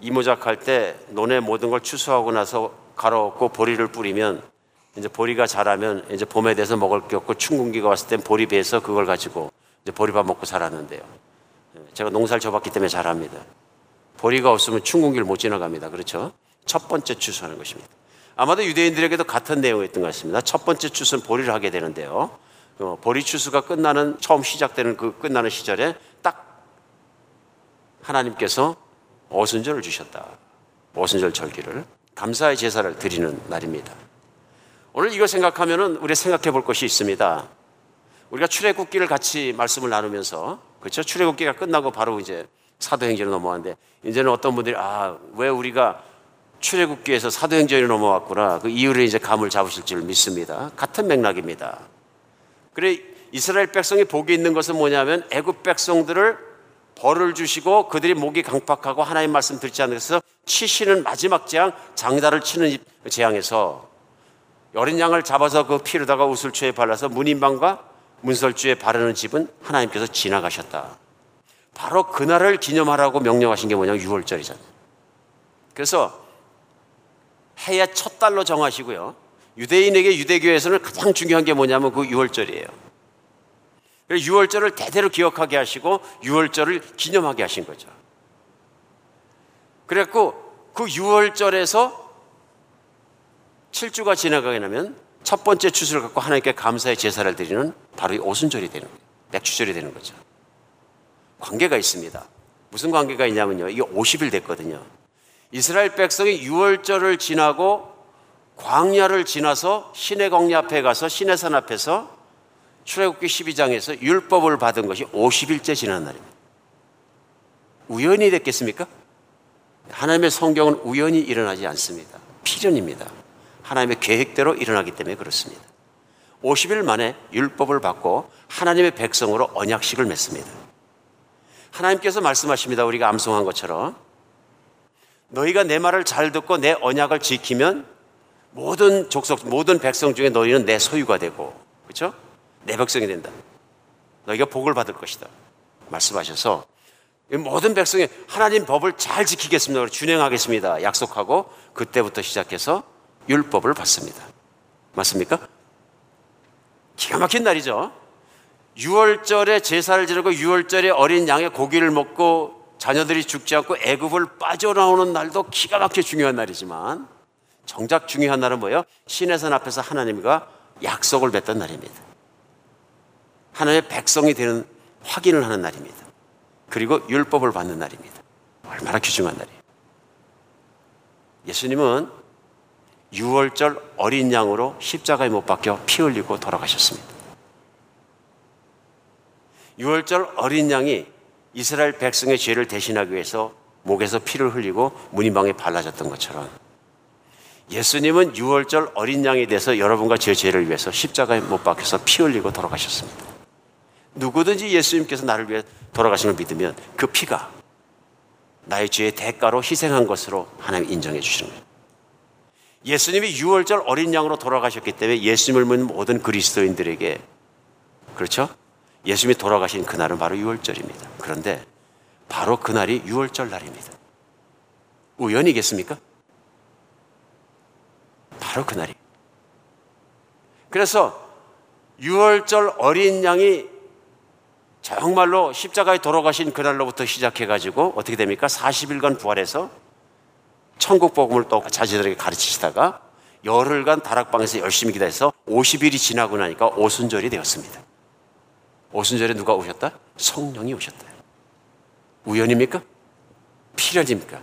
이모작할 때 논에 모든 걸 추수하고 나서 갈아엎고 보리를 뿌리면 이제 보리가 자라면 이제 봄에 돼서 먹을 게 없고 춘궁기가 왔을 땐 보리 베서 그걸 가지고 이제 보리밥 먹고 살았는데요. 제가 농사를 져봤기 때문에 잘 압니다. 보리가 없으면 춘궁기를 못 지나갑니다. 그렇죠? 첫 번째 추수하는 것입니다. 아마도 유대인들에게도 같은 내용이었던 것 같습니다. 첫 번째 추수는 보리를 하게 되는데요. 어, 보리 추수가 끝나는 처음 시작되는 그 끝나는 시절에 딱 하나님께서 오순절을 주셨다. 오순절 절기를 감사의 제사를 드리는 날입니다. 오늘 이거 생각하면은 우리 생각해 볼 것이 있습니다. 우리가 출애굽기를 같이 말씀을 나누면서 그렇죠? 출애굽기가 끝나고 바로 이제 사도행전으로 넘어왔는데 이제는 어떤 분들이 아, 왜 우리가 출애굽기에서 사도행전으로 넘어왔구나. 그 이유를 이제 감을 잡으실 줄 믿습니다. 같은 맥락입니다. 그래 이스라엘 백성이 복이 있는 것은 뭐냐면 애굽 백성들을 벌을 주시고 그들이 목이 강팍하고 하나님 말씀 듣지 않아서 치시는 마지막 재앙 장자를 치는 재앙에서 어린 양을 잡아서 그 피로다가 우슬초에 발라서 문인방과 문설주에 바르는 집은 하나님께서 지나가셨다. 바로 그날을 기념하라고 명령하신 게 뭐냐면 6월절이잖아요. 그래서 해의 첫 달로 정하시고요. 유대인에게 유대교에서는 가장 중요한 게 뭐냐면 그 6월절이에요. 6월절을 대대로 기억하게 하시고 6월절을 기념하게 하신 거죠. 그래갖고 그 6월절에서 7주가 지나가게 되면 첫 번째 추수를 갖고 하나님께 감사의 제사를 드리는 바로 이 오순절이 되는 거예요. 맥추절이 되는 거죠. 관계가 있습니다. 무슨 관계가 있냐면요. 이게 50일 됐거든요. 이스라엘 백성이 6월절을 지나고 광야를 지나서 신의 광야 앞에 가서 신의 산 앞에서 출애굽기 12장에서 율법을 받은 것이 50일째 지난 날입니다. 우연히 됐겠습니까? 하나님의 성경은 우연히 일어나지 않습니다. 필연입니다. 하나님의 계획대로 일어나기 때문에 그렇습니다. 50일 만에 율법을 받고 하나님의 백성으로 언약식을 맺습니다. 하나님께서 말씀하십니다. 우리가 암송한 것처럼 너희가 내 말을 잘 듣고 내 언약을 지키면 모든 족속, 모든 백성 중에 너희는 내 소유가 되고, 그렇죠? 내 백성이 된다. 너희가 복을 받을 것이다. 말씀하셔서 모든 백성이 하나님 법을 잘 지키겠습니다. 준행하겠습니다. 약속하고 그때부터 시작해서 율법을 받습니다. 맞습니까? 기가 막힌 날이죠. 6월절에 제사를 지내고 6월절에 어린 양의 고기를 먹고 자녀들이 죽지 않고 애굽을 빠져나오는 날도 기가 막히게 중요한 날이지만 정작 중요한 날은 뭐예요? 신의 산 앞에서 하나님과 약속을 맺던 날입니다. 하나님의 백성이 되는 확인을 하는 날입니다. 그리고 율법을 받는 날입니다. 얼마나 귀중한 날이에요. 예수님은 6월절 어린 양으로 십자가에 못 박혀 피 흘리고 돌아가셨습니다. 6월절 어린 양이 이스라엘 백성의 죄를 대신하기 위해서 목에서 피를 흘리고 문인방에 발라졌던 것처럼 예수님은 유월절 어린 양이 돼서 여러분과 제 죄를 위해서 십자가에 못 박혀서 피 흘리고 돌아가셨습니다. 누구든지 예수님께서 나를 위해 돌아가신 걸 믿으면 그 피가 나의 죄의 대가로 희생한 것으로 하나님 인정해 주시는 거예요. 예수님이 유월절 어린 양으로 돌아가셨기 때문에 예수님을 믿는 모든 그리스도인들에게 그렇죠? 예수님이 돌아가신 그날은 바로 유월절입니다. 그런데 바로 그날이 유월절 날입니다. 우연이겠습니까? 바로 그날이. 그래서 유월절 어린 양이 정말로 십자가에 돌아가신 그날로부터 시작해가지고 어떻게 됩니까? 40일간 부활해서 천국 복음을 또 자신들에게 가르치시다가 열흘간 다락방에서 열심히 기다려서 50일이 지나고 나니까 오순절이 되었습니다. 오순절에 누가 오셨다? 성령이 오셨다. 우연입니까? 필연입니까?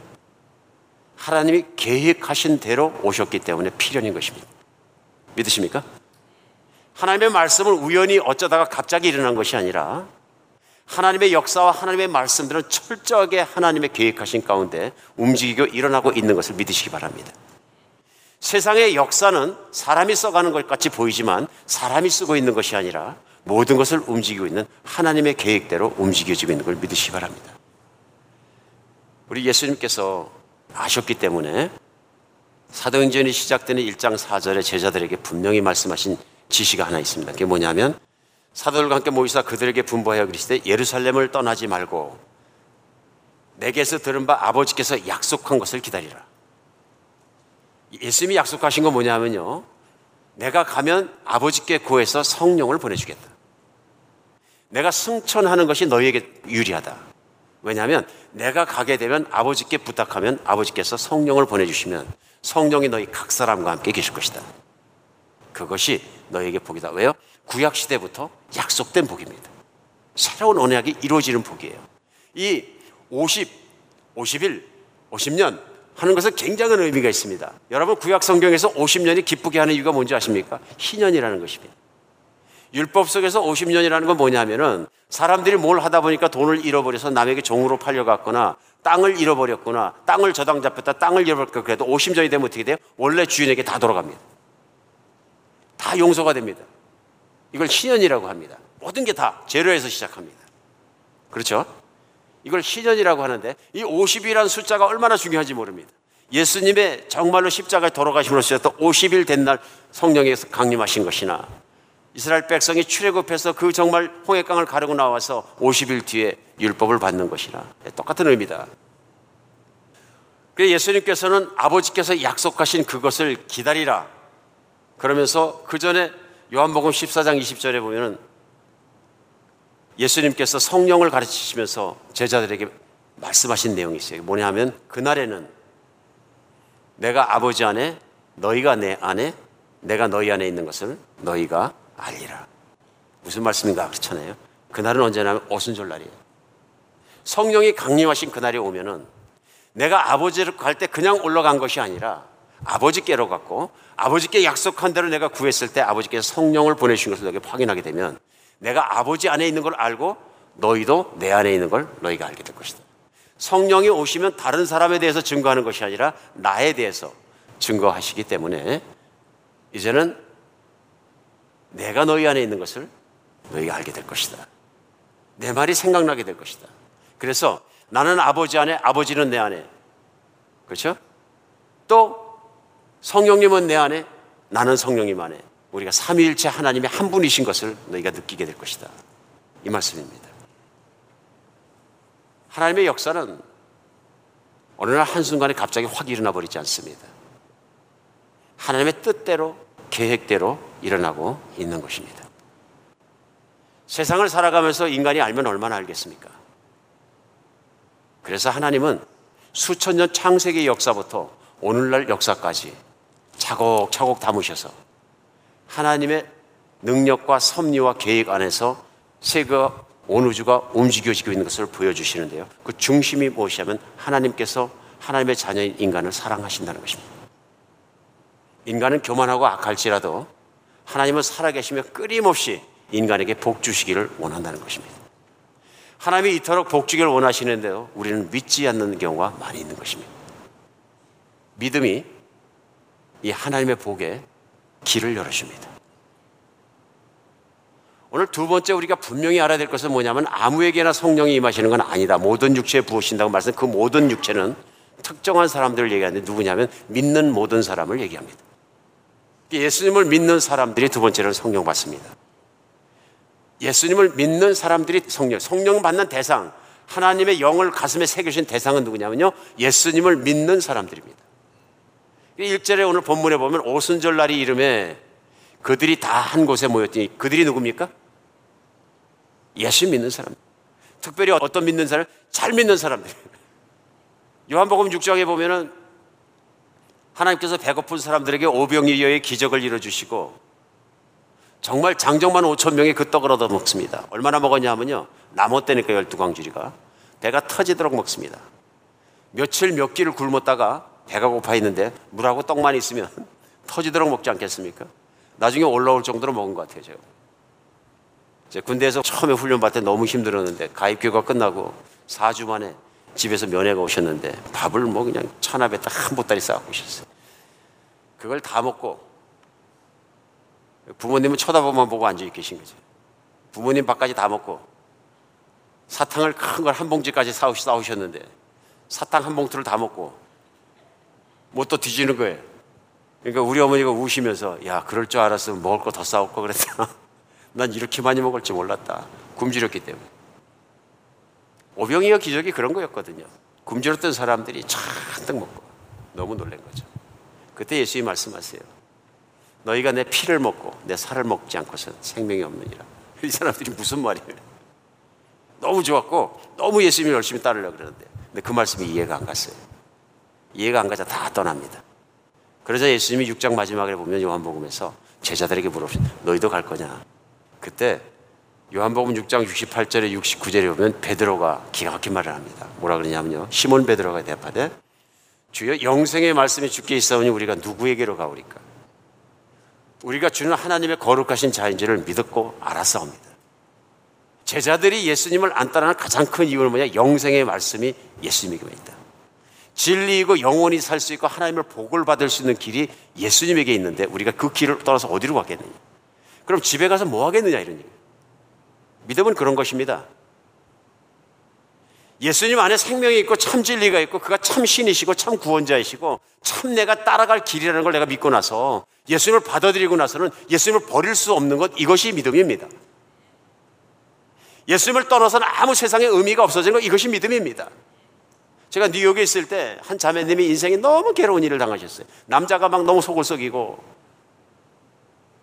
하나님이 계획하신 대로 오셨기 때문에 필연인 것입니다. 믿으십니까? 하나님의 말씀은 우연히 어쩌다가 갑자기 일어난 것이 아니라 하나님의 역사와 하나님의 말씀들은 철저하게 하나님의 계획하신 가운데 움직이고 일어나고 있는 것을 믿으시기 바랍니다. 세상의 역사는 사람이 써가는 것 같이 보이지만 사람이 쓰고 있는 것이 아니라 모든 것을 움직이고 있는 하나님의 계획대로 움직여지고 있는 걸 믿으시기 바랍니다. 우리 예수님께서 아셨기 때문에 사도행전이 시작되는 1장 4절에 제자들에게 분명히 말씀하신 지시가 하나 있습니다. 그게 뭐냐면 사도들과 함께 모이사 그들에게 분부하여 그리시되 예루살렘을 떠나지 말고 내게서 들은 바 아버지께서 약속한 것을 기다리라. 예수님이 약속하신 건 뭐냐면요. 내가 가면 아버지께 구해서 성령을 보내주겠다. 내가 승천하는 것이 너희에게 유리하다. 왜냐하면 내가 가게 되면 아버지께 부탁하면 아버지께서 성령을 보내주시면 성령이 너희 각 사람과 함께 계실 것이다. 그것이 너에게 복이다. 왜요? 구약 시대부터 약속된 복입니다. 새로운 언약이 이루어지는 복이에요. 이 50, 50일, 50년 하는 것은 굉장한 의미가 있습니다. 여러분 구약 성경에서 50년이 기쁘게 하는 이유가 뭔지 아십니까? 희년이라는 것입니다. 율법 속에서 50년이라는 건 뭐냐면은 사람들이 뭘 하다 보니까 돈을 잃어버려서 남에게 종으로 팔려갔거나 땅을 잃어버렸거나 땅을 저당 잡혔다 땅을 잃어버렸고 그래도 50년이 되면 어떻게 돼요? 원래 주인에게 다 돌아갑니다. 다 용서가 됩니다. 이걸 희년이라고 합니다. 모든 게 다 제로에서 시작합니다. 그렇죠? 이걸 희년이라고 하는데 이 50이라는 숫자가 얼마나 중요한지 모릅니다. 예수님의 정말로 십자가에 돌아가심으로써 또 50일 된 날 성령에서 강림하신 것이나 이스라엘 백성이 출애굽해서 그 정말 홍해강을 가르고 나와서 50일 뒤에 율법을 받는 것이나 똑같은 의미다. 그래서 예수님께서는 아버지께서 약속하신 그것을 기다리라. 그러면서 그 전에 요한복음 14장 20절에 보면은 예수님께서 성령을 가르치시면서 제자들에게 말씀하신 내용이 있어요. 뭐냐 하면 그날에는 내가 아버지 안에 너희가 내 안에 내가 너희 안에 있는 것을 너희가 알리라. 무슨 말씀인가 그렇잖아요. 그날은 언제나 오순절 날이에요. 성령이 강림하신 그날이 오면은 내가 아버지를 갈 때 그냥 올라간 것이 아니라 아버지께로 갔고 아버지께 약속한 대로 내가 구했을 때 아버지께서 성령을 보내신 것을 너에게 확인하게 되면 내가 아버지 안에 있는 걸 알고 너희도 내 안에 있는 걸 너희가 알게 될 것이다. 성령이 오시면 다른 사람에 대해서 증거하는 것이 아니라 나에 대해서 증거하시기 때문에 이제는 내가 너희 안에 있는 것을 너희가 알게 될 것이다. 내 말이 생각나게 될 것이다. 그래서 나는 아버지 안에, 아버지는 내 안에. 그렇죠? 또 성령님은 내 안에, 나는 성령님 안에. 우리가 삼위일체 하나님의 한 분이신 것을 너희가 느끼게 될 것이다. 이 말씀입니다. 하나님의 역사는 어느 날 한순간에 갑자기 확 일어나 버리지 않습니다. 하나님의 뜻대로, 계획대로 일어나고 있는 것입니다. 세상을 살아가면서 인간이 알면 얼마나 알겠습니까? 그래서 하나님은 수천 년 창세기 역사부터 오늘날 역사까지 차곡차곡 담으셔서 하나님의 능력과 섭리와 계획 안에서 세계와 온 우주가 움직여지고 있는 것을 보여주시는데요. 그 중심이 무엇이냐면 하나님께서 하나님의 자녀인 인간을 사랑하신다는 것입니다. 인간은 교만하고 악할지라도 하나님은 살아계시며 끊임없이 인간에게 복 주시기를 원한다는 것입니다. 하나님이 이토록 복 주기를 원하시는데요. 우리는 믿지 않는 경우가 많이 있는 것입니다. 믿음이 이 하나님의 복에 길을 열어줍니다. 오늘 두 번째 우리가 분명히 알아야 될 것은 뭐냐면 아무에게나 성령이 임하시는 건 아니다. 모든 육체에 부으신다고 말씀 그 모든 육체는 특정한 사람들을 얘기하는데 누구냐면 믿는 모든 사람을 얘기합니다. 예수님을 믿는 사람들이 두 번째로는 성령 받습니다. 예수님을 믿는 사람들이 성령, 성령 받는 대상, 하나님의 영을 가슴에 새겨신 대상은 누구냐면요. 예수님을 믿는 사람들입니다. 1절에 오늘 본문에 보면 오순절 날이 이름에 그들이 다 한 곳에 모였더니 그들이 누굽니까? 예수 믿는 사람. 특별히 어떤 믿는 사람? 잘 믿는 사람들. 요한복음 6장에 보면은 하나님께서 배고픈 사람들에게 오병이어의 기적을 이뤄주시고 정말 장정만 5천 명이 그 떡을 얻어 먹습니다. 얼마나 먹었냐면요. 나무 때니까 열두 광주리가 배가 터지도록 먹습니다. 며칠 몇 끼를 굶었다가 배가 고파 있는데 물하고 떡만 있으면 (laughs) 터지도록 먹지 않겠습니까? 나중에 올라올 정도로 먹은 것 같아요, 제가. 제 군대에서 처음에 훈련 받을 때 너무 힘들었는데 가입교가 끝나고 4주 만에 집에서 면회가 오셨는데 밥을 뭐 그냥 천압에 딱 한 보따리 싸갖고 오셨어요. 그걸 다 먹고 부모님은 쳐다보만 보고 앉아 계신 거죠. 부모님 밥까지 다 먹고 사탕을 큰 걸 한 봉지까지 싸우셨는데 사탕 한 봉투를 다 먹고 뭐 또 뒤지는 거예요. 그러니까 우리 어머니가 우시면서 야 그럴 줄 알았으면 먹을 거 더 싸올 거 그랬다. (laughs) 난 이렇게 많이 먹을 줄 몰랐다. 굶주렸기 때문에. 오병이어 기적이 그런 거였거든요. 굶주렸던 사람들이 잔뜩 먹고 너무 놀란 거죠. 그때 예수님이 말씀하세요. 너희가 내 피를 먹고 내 살을 먹지 않고서 생명이 없느니라. (laughs) 이 사람들이 무슨 말이에요? 너무 좋았고 너무 예수님을 열심히 따르려고 그러는데 근데 그 말씀이 이해가 안 갔어요. 이해가 안 가자 다 떠납니다. 그러자 예수님이 6장 마지막에 보면 요한복음에서 제자들에게 물어보신 너희도 갈 거냐? 그때 요한복음 6장 68절에 69절에 보면 베드로가 기가 막힌 말을 합니다. 뭐라 그러냐면요. 시몬 베드로가 대답하되 주여 영생의 말씀이 주께 있사오니 우리가 누구에게로 가오리까? 우리가 주는 하나님의 거룩하신 자인지를 믿었고 알았사옵니다. 제자들이 예수님을 안 따르는 가장 큰 이유는 뭐냐? 영생의 말씀이 예수님에게만 있다. 진리이고 영원히 살 수 있고 하나님을 복을 받을 수 있는 길이 예수님에게 있는데 우리가 그 길을 떠나서 어디로 가겠느냐? 그럼 집에 가서 뭐 하겠느냐 이런 얘기. 믿음은 그런 것입니다. 예수님 안에 생명이 있고 참 진리가 있고 그가 참 신이시고 참 구원자이시고 참 내가 따라갈 길이라는 걸 내가 믿고 나서 예수님을 받아들이고 나서는 예수님을 버릴 수 없는 것 이것이 믿음입니다. 예수님을 떠나서는 아무 세상에 의미가 없어지는 것 이것이 믿음입니다. 제가 뉴욕에 있을 때 한 자매님이 인생이 너무 괴로운 일을 당하셨어요. 남자가 막 너무 속을 썩이고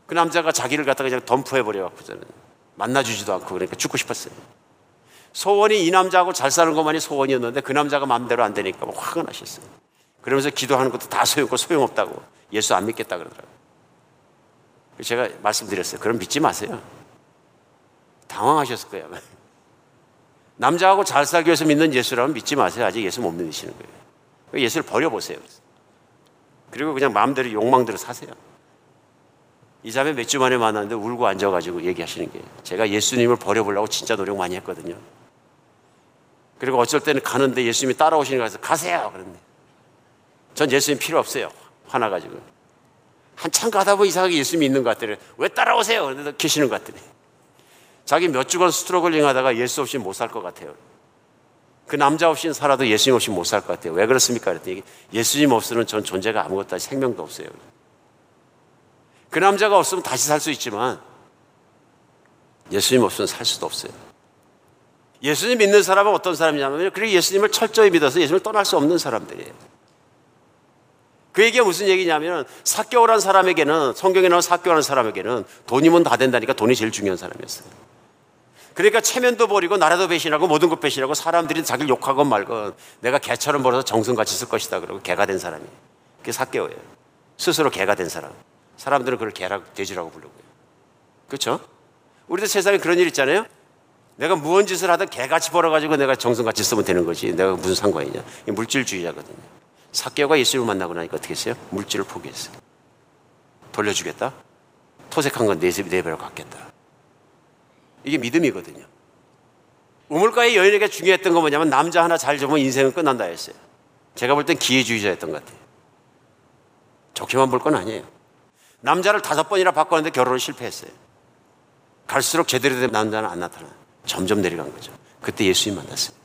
그 남자가 자기를 갖다가 그냥 덤프해 버려갖고 저는 만나주지도 않고 그러니까 죽고 싶었어요. 소원이 이 남자하고 잘 사는 것만이 소원이었는데 그 남자가 마음대로 안 되니까 막 화가 나셨어요. 그러면서 기도하는 것도 다 소용없고 소용없다고 예수 안 믿겠다 그러더라고요. 제가 말씀드렸어요. 그럼 믿지 마세요. 당황하셨을 거예요. 남자하고 잘 살기 위해서 믿는 예수라면 믿지 마세요. 아직 예수 못 믿으시는 거예요. 예수를 버려보세요. 그리고 그냥 마음대로 욕망대로 사세요. 이 자매 몇 주 만에 만났는데 울고 앉아가지고 얘기하시는 게 제가 예수님을 버려보려고 진짜 노력 많이 했거든요. 그리고 어쩔 때는 가는데 예수님이 따라오시는 거라서 가세요. 그런데 전 예수님 필요 없어요. 화나가지고. 한참 가다 보면 이상하게 예수님이 있는 것 같더래. 왜 따라오세요? 그런데 계시는 것 같더래. 자기 몇 주간 스트로글링 하다가 예수 없이 못 살 것 같아요. 그 남자 없이는 살아도 예수님 없이 못 살 것 같아요. 왜 그렇습니까? 그랬더니 예수님 없으면 전 존재가 아무것도 아니 생명도 없어요. 그 남자가 없으면 다시 살 수 있지만 예수님 없으면 살 수도 없어요. 예수님 믿는 사람은 어떤 사람이냐면 그리고 예수님을 철저히 믿어서 예수님을 떠날 수 없는 사람들이에요. 그 얘기가 무슨 얘기냐면 사교라는 사람에게는 성경에 나온 사교라는 사람에게는 돈이면 다 된다니까 돈이 제일 중요한 사람이었어요. 그러니까 체면도 버리고 나라도 배신하고 모든 것 배신하고 사람들이 자기를 욕하건 말건 내가 개처럼 벌어서 정성같이 쓸 것이다 그러고 개가 된 사람이 그게 사개오예요. 스스로 개가 된 사람. 사람들은 그걸 개라 돼지라고 부르고요. 그렇죠? 우리도 세상에 그런 일 있잖아요. 내가 무언 짓을 하든 개같이 벌어가지고 내가 정성같이 쓰면 되는 거지. 내가 무슨 상관이냐. 물질주의자거든요. 사개오가 예수님을 만나고 나니까 어떻게 했어요? 물질을 포기했어요. 돌려주겠다? 토색한 건 네, 네 배로 갚겠다. 이게 믿음이거든요. 우물가의 여인에게 중요했던 건 뭐냐면 남자 하나 잘 잡으면 인생은 끝난다 했어요. 제가 볼 땐 기회주의자였던 것 같아요. 좋게만 볼 건 아니에요. 남자를 다섯 번이나 바꿨는데 결혼을 실패했어요. 갈수록 제대로 된 남자는 안 나타나. 점점 내려간 거죠. 그때 예수님 만났어요.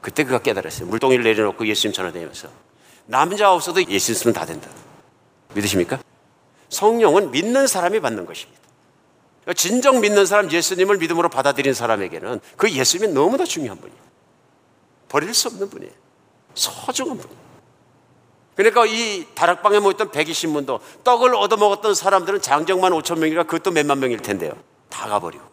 그때 그가 깨달았어요. 물동이를 내려놓고 예수님 전화다니면서 남자 없어도 예수님 쓰면 다 된다. 믿으십니까? 성령은 믿는 사람이 받는 것입니다. 진정 믿는 사람, 예수님을 믿음으로 받아들인 사람에게는 그 예수님이 너무나 중요한 분이에요. 버릴 수 없는 분이에요. 소중한 분이에요. 그러니까 이 다락방에 모였던 120문도 떡을 얻어먹었던 사람들은 장정만 5천 명이라 그것도 몇만 명일 텐데요. 다 가버리고.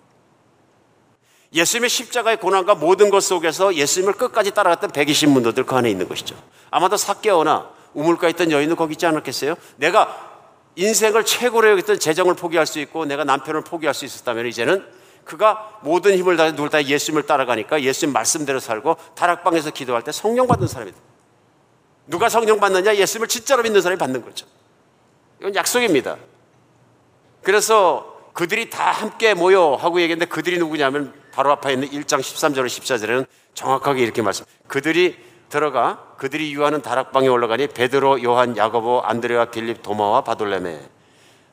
예수님의 십자가의 고난과 모든 것 속에서 예수님을 끝까지 따라갔던 120문도들 그 안에 있는 것이죠. 아마도 사개오나 우물가에 있던 여인도 거기 있지 않았겠어요? 내가 인생을 최고로 여겼던 재정을 포기할 수 있고 내가 남편을 포기할 수 있었다면 이제는 그가 모든 힘을 다해 누굴 다 예수님을 따라가니까 예수님 말씀대로 살고 다락방에서 기도할 때 성령 받는 사람이다. 누가 성령 받느냐? 예수님을 진짜로 믿는 사람이 받는 거죠. 이건 약속입니다. 그래서 그들이 다 함께 모여 하고 얘기했는데 그들이 누구냐면 바로 앞에 있는 1장 13절 14절에는 정확하게 이렇게 말씀. 그들이 들어가 그들이 유하는 다락방에 올라가니 베드로, 요한, 야고보, 안드레와 빌립, 도마와 바돌레메,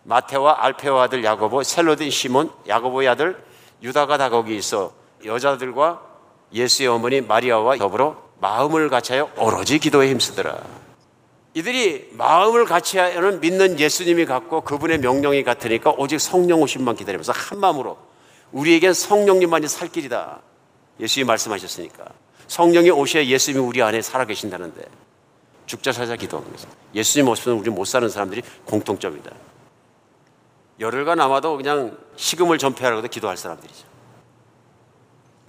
마테와 알페와 아들 야고보, 셀로딘 시몬, 야고보의 아들 유다가 다 거기 있어 여자들과 예수의 어머니 마리아와 더불어 마음을 같이하여 오로지 기도에 힘쓰더라. 이들이 마음을 같이하여는 믿는 예수님이 같고 그분의 명령이 같으니까 오직 성령 오심만 기다리면서 한 마음으로 우리에겐 성령님만이 살 길이다. 예수님이 말씀하셨으니까. 성령이 오셔야 예수님이 우리 안에 살아계신다는데 죽자 살자 거죠. 예수님 없으면 우리 못 사는 사람들이 공통점이다. 열흘가 남아도 그냥 식음을 전폐하라고 도 기도할 사람들이죠.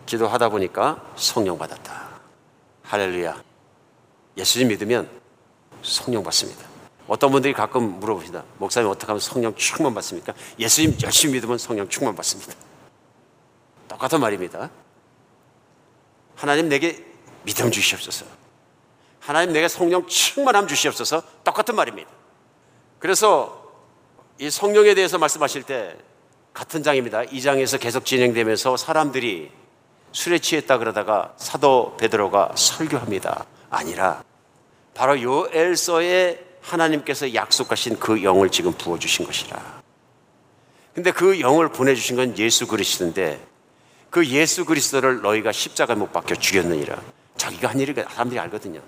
기도하다 보니까 성령 받았다. 할렐루야. 예수님 믿으면 성령 받습니다. 어떤 분들이 가끔 물어보시다. 목사님 어떻게 하면 성령 충만 받습니까? 예수님 열심히 믿으면 성령 충만 받습니다. 똑같은 말입니다. 하나님 내게 믿음 주시옵소서. 하나님 내게 성령 충만함 주시옵소서. 똑같은 말입니다. 그래서 이 성령에 대해서 말씀하실 때 같은 장입니다. 이 장에서 계속 진행되면서 사람들이 술에 취했다 그러다가 사도 베드로가 설교합니다. 아니라 바로 요엘서에 하나님께서 약속하신 그 영을 지금 부어 주신 것이라. 근데 그 영을 보내 주신 건 예수 그리스도인데 그 예수 그리스도를 너희가 십자가에 못 박혀 죽였느니라. 자기가 한 일을 사람들이 알거든요.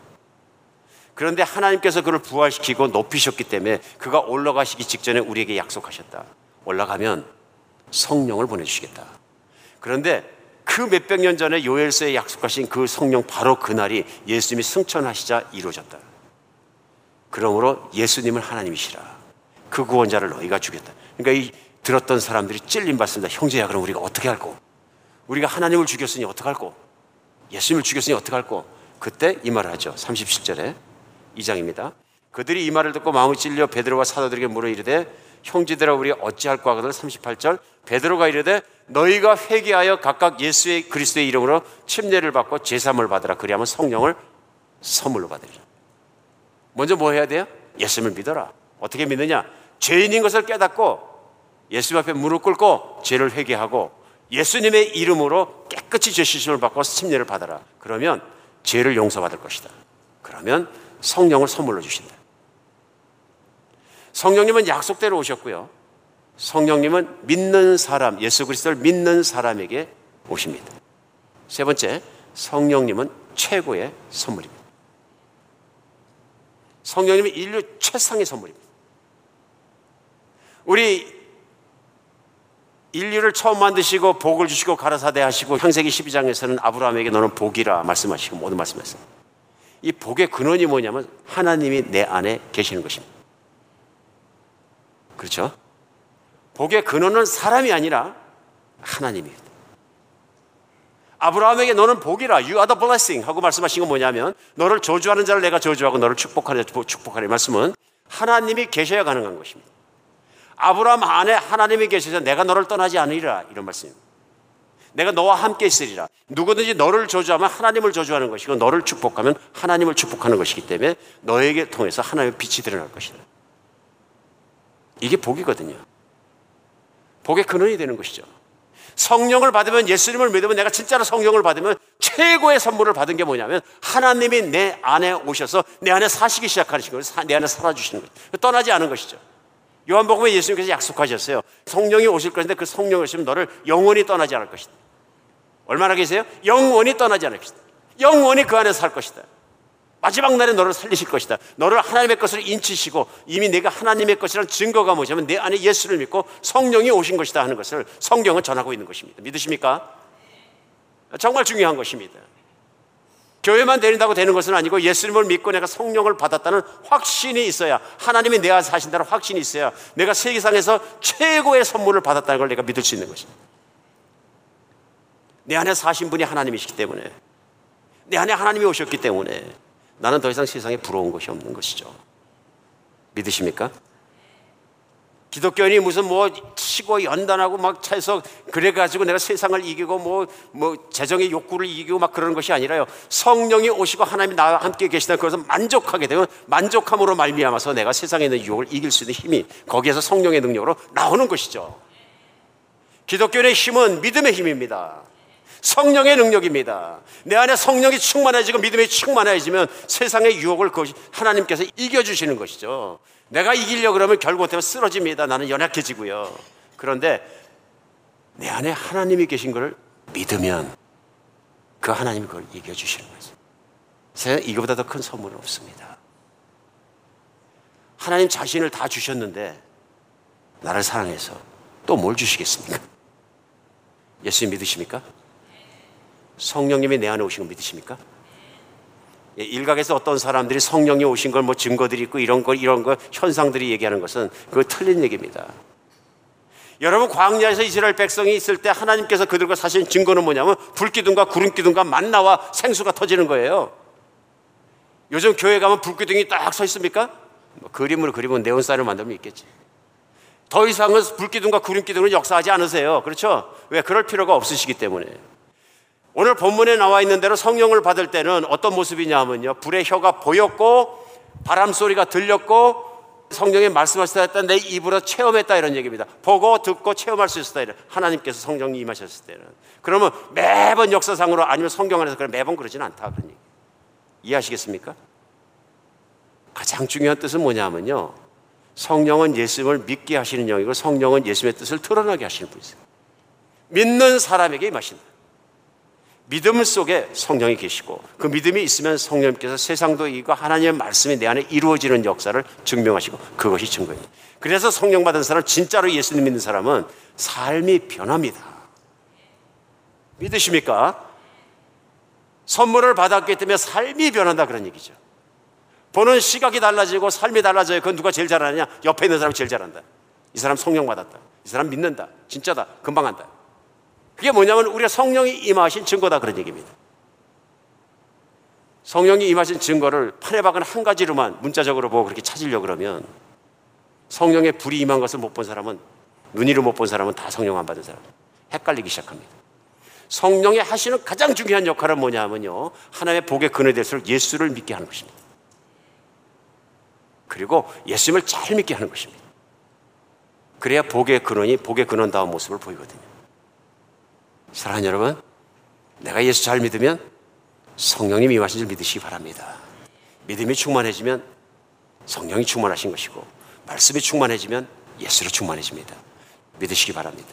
그런데 하나님께서 그를 부활시키고 높이셨기 때문에 그가 올라가시기 직전에 우리에게 약속하셨다. 올라가면 성령을 보내주시겠다. 그런데 그 몇백 년 전에 요엘서에 약속하신 그 성령 바로 그날이 예수님이 승천하시자 이루어졌다. 그러므로 예수님을 하나님이시라. 그 구원자를 너희가 주겠다. 그러니까 이 들었던 사람들이 찔림 받습니다. 형제야, 그럼 우리가 어떻게 할꼬? 우리가 하나님을 죽였으니 어떻게 할꼬? 예수님을 죽였으니 어떻게 할꼬? 그때 이 말을 하죠. 37절에 2장입니다. 그들이 이 말을 듣고 마음이 찔려 베드로와 사도들에게 물어 이르되 형제들아 우리 어찌할까 하거든 38절 베드로가 이르되 너희가 회개하여 각각 예수의 그리스도의 이름으로 침례를 받고 제삼을 받으라 그리하면 성령을 선물로 받으리라. 먼저 뭐 해야 돼요? 예수님을 믿어라. 어떻게 믿느냐? 죄인인 것을 깨닫고 예수님 앞에 무릎 꿇고 죄를 회개하고 예수님의 이름으로 깨끗이 죄 씻음을 받고 침례를 받아라. 그러면 죄를 용서받을 것이다. 그러면 성령을 선물로 주신다. 성령님은 약속대로 오셨고요. 성령님은 믿는 사람, 예수 그리스도를 믿는 사람에게 오십니다. 세 번째, 성령님은 최고의 선물입니다. 성령님은 인류 최상의 선물입니다. 우리 인류를 처음 만드시고 복을 주시고 가라사대 하시고 창세기 12장에서는 아브라함에게 너는 복이라 말씀하시고 모두 말씀하셨습니다. 이 복의 근원이 뭐냐면 하나님이 내 안에 계시는 것입니다. 그렇죠? 복의 근원은 사람이 아니라 하나님입니다. 아브라함에게 너는 복이라 you are the blessing 하고 말씀하신 건 뭐냐면 너를 저주하는 자를 내가 저주하고 너를 축복하는 자 축복하는 말씀은 하나님이 계셔야 가능한 것입니다. 아브라함 안에 하나님이 계셔서 내가 너를 떠나지 않으리라 이런 말씀입니다. 내가 너와 함께 있으리라. 누구든지 너를 저주하면 하나님을 저주하는 것이고 너를 축복하면 하나님을 축복하는 것이기 때문에 너에게 통해서 하나님의 빛이 드러날 것이다. 이게 복이거든요. 복의 근원이 되는 것이죠. 성령을 받으면 예수님을 믿으면 내가 진짜로 성령을 받으면 최고의 선물을 받은 게 뭐냐면 하나님이 내 안에 오셔서 내 안에 사시기 시작하시는 거예요. 사- 내 안에 살아주시는 거예요. 떠나지 않은 것이죠. 요한복음에 예수님께서 약속하셨어요. 성령이 오실 것인데 그 성령이 오시면 너를 영원히 떠나지 않을 것이다. 얼마나 계세요? 영원히 떠나지 않을 것이다. 영원히 그 안에 살 것이다. 마지막 날에 너를 살리실 것이다. 너를 하나님의 것으로 인치시고 이미 내가 하나님의 것이라는 증거가 뭐냐면 내 안에 예수를 믿고 성령이 오신 것이다 하는 것을 성경은 전하고 있는 것입니다. 믿으십니까? 정말 중요한 것입니다. 교회만 다닌다고 되는 것은 아니고 예수님을 믿고 내가 성령을 받았다는 확신이 있어야 하나님이 내 안에 사신다는 확신이 있어야 내가 세계상에서 최고의 선물을 받았다는 걸 내가 믿을 수 있는 것입니다. 내 안에 사신 분이 하나님이시기 때문에 내 안에 하나님이 오셨기 때문에 나는 더 이상 세상에 부러운 것이 없는 것이죠. 믿으십니까? 기독교인이 무슨 뭐 치고 연단하고 막 차에서 그래가지고 내가 세상을 이기고 뭐, 뭐 재정의 욕구를 이기고 막 그러는 것이 아니라요. 성령이 오시고 하나님이 나와 함께 계시다. 그래서 만족하게 되면 만족함으로 말미암아서 내가 세상에 있는 유혹을 이길 수 있는 힘이 거기에서 성령의 능력으로 나오는 것이죠. 기독교인의 힘은 믿음의 힘입니다. 성령의 능력입니다. 내 안에 성령이 충만해지고 믿음이 충만해지면 세상의 유혹을 하나님께서 이겨주시는 것이죠. 내가 이기려고 그러면 결국 어떻게 쓰러집니다. 나는 연약해지고요. 그런데 내 안에 하나님이 계신 것을 믿으면 그 하나님이 그걸 이겨주시는 거죠. 세상에 이거보다 더 큰 선물은 없습니다. 하나님 자신을 다 주셨는데 나를 사랑해서 또 뭘 주시겠습니까? 예수님 믿으십니까? 성령님이 내 안에 오신 거 믿으십니까? 예, 일각에서 어떤 사람들이 성령이 오신 걸 뭐 증거들이 있고 이런 거 이런 거 현상들이 얘기하는 것은 그거 틀린 얘기입니다. 여러분 광야에서 이스라엘 백성이 있을 때 하나님께서 그들과 사신 증거는 뭐냐면 불기둥과 구름기둥과 만나와 생수가 터지는 거예요. 요즘 교회 가면 불기둥이 딱 서 있습니까? 뭐 그림으로 그리면 네온사인을 만들면 있겠지. 더 이상은 불기둥과 구름기둥은 역사하지 않으세요. 그렇죠? 왜? 그럴 필요가 없으시기 때문에. 오늘 본문에 나와 있는 대로 성령을 받을 때는 어떤 모습이냐 하면요. 불의 혀가 보였고 바람 소리가 들렸고 성령이 말씀하시다 했다 내 입으로 체험했다 이런 얘기입니다. 보고 듣고 체험할 수 있었다 이런 하나님께서 성령이 임하셨을 때는 그러면 매번 역사상으로 아니면 성경 안에서 그래 매번 그러지는 않다 그런 얘기. 이해하시겠습니까? 가장 중요한 뜻은 뭐냐면요. 성령은 예수님을 믿게 하시는 영이고 성령은 예수님의 뜻을 드러나게 하시는 분이세요. 믿는 사람에게 임하신다. 믿음 속에 성령이 계시고 그 믿음이 있으면 성령님께서 세상도 이기고 하나님의 말씀이 내 안에 이루어지는 역사를 증명하시고 그것이 증거입니다. 그래서 성령 받은 사람 진짜로 예수님 믿는 사람은 삶이 변합니다. 믿으십니까? 선물을 받았기 때문에 삶이 변한다 그런 얘기죠. 보는 시각이 달라지고 삶이 달라져요. 그건 누가 제일 잘하느냐? 옆에 있는 사람이 제일 잘한다. 이 사람 성령 받았다. 이 사람 믿는다. 진짜다. 금방 한다. 그게 뭐냐면 우리가 성령이 임하신 증거다 그런 얘기입니다. 성령이 임하신 증거를 판에 박은 한 가지로만 문자적으로 보고 그렇게 찾으려고 그러면 성령의 불이 임한 것을 못 본 사람은 눈이로 못 본 사람은 다 성령 안 받은 사람 헷갈리기 시작합니다. 성령이 하시는 가장 중요한 역할은 뭐냐면요. 하나님의 복의 근원이 될수록 예수를 믿게 하는 것입니다. 그리고 예수님을 잘 믿게 하는 것입니다. 그래야 복의 근원이 복의 근원다운 모습을 보이거든요. 사랑하는 여러분, 내가 예수 잘 믿으면 성령님이 임하신 줄 믿으시기 바랍니다. 믿음이 충만해지면 성령이 충만하신 것이고 말씀이 충만해지면 예수로 충만해집니다. 믿으시기 바랍니다.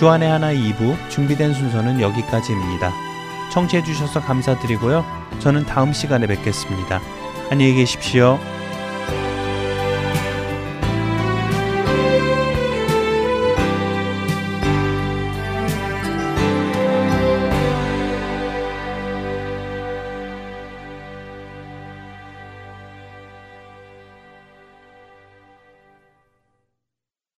주안의 하나 2부 준비된 순서는 여기까지입니다. 청취해주셔서 감사드리고요. 저는 다음 시간에 뵙겠습니다. 안녕히 계십시오.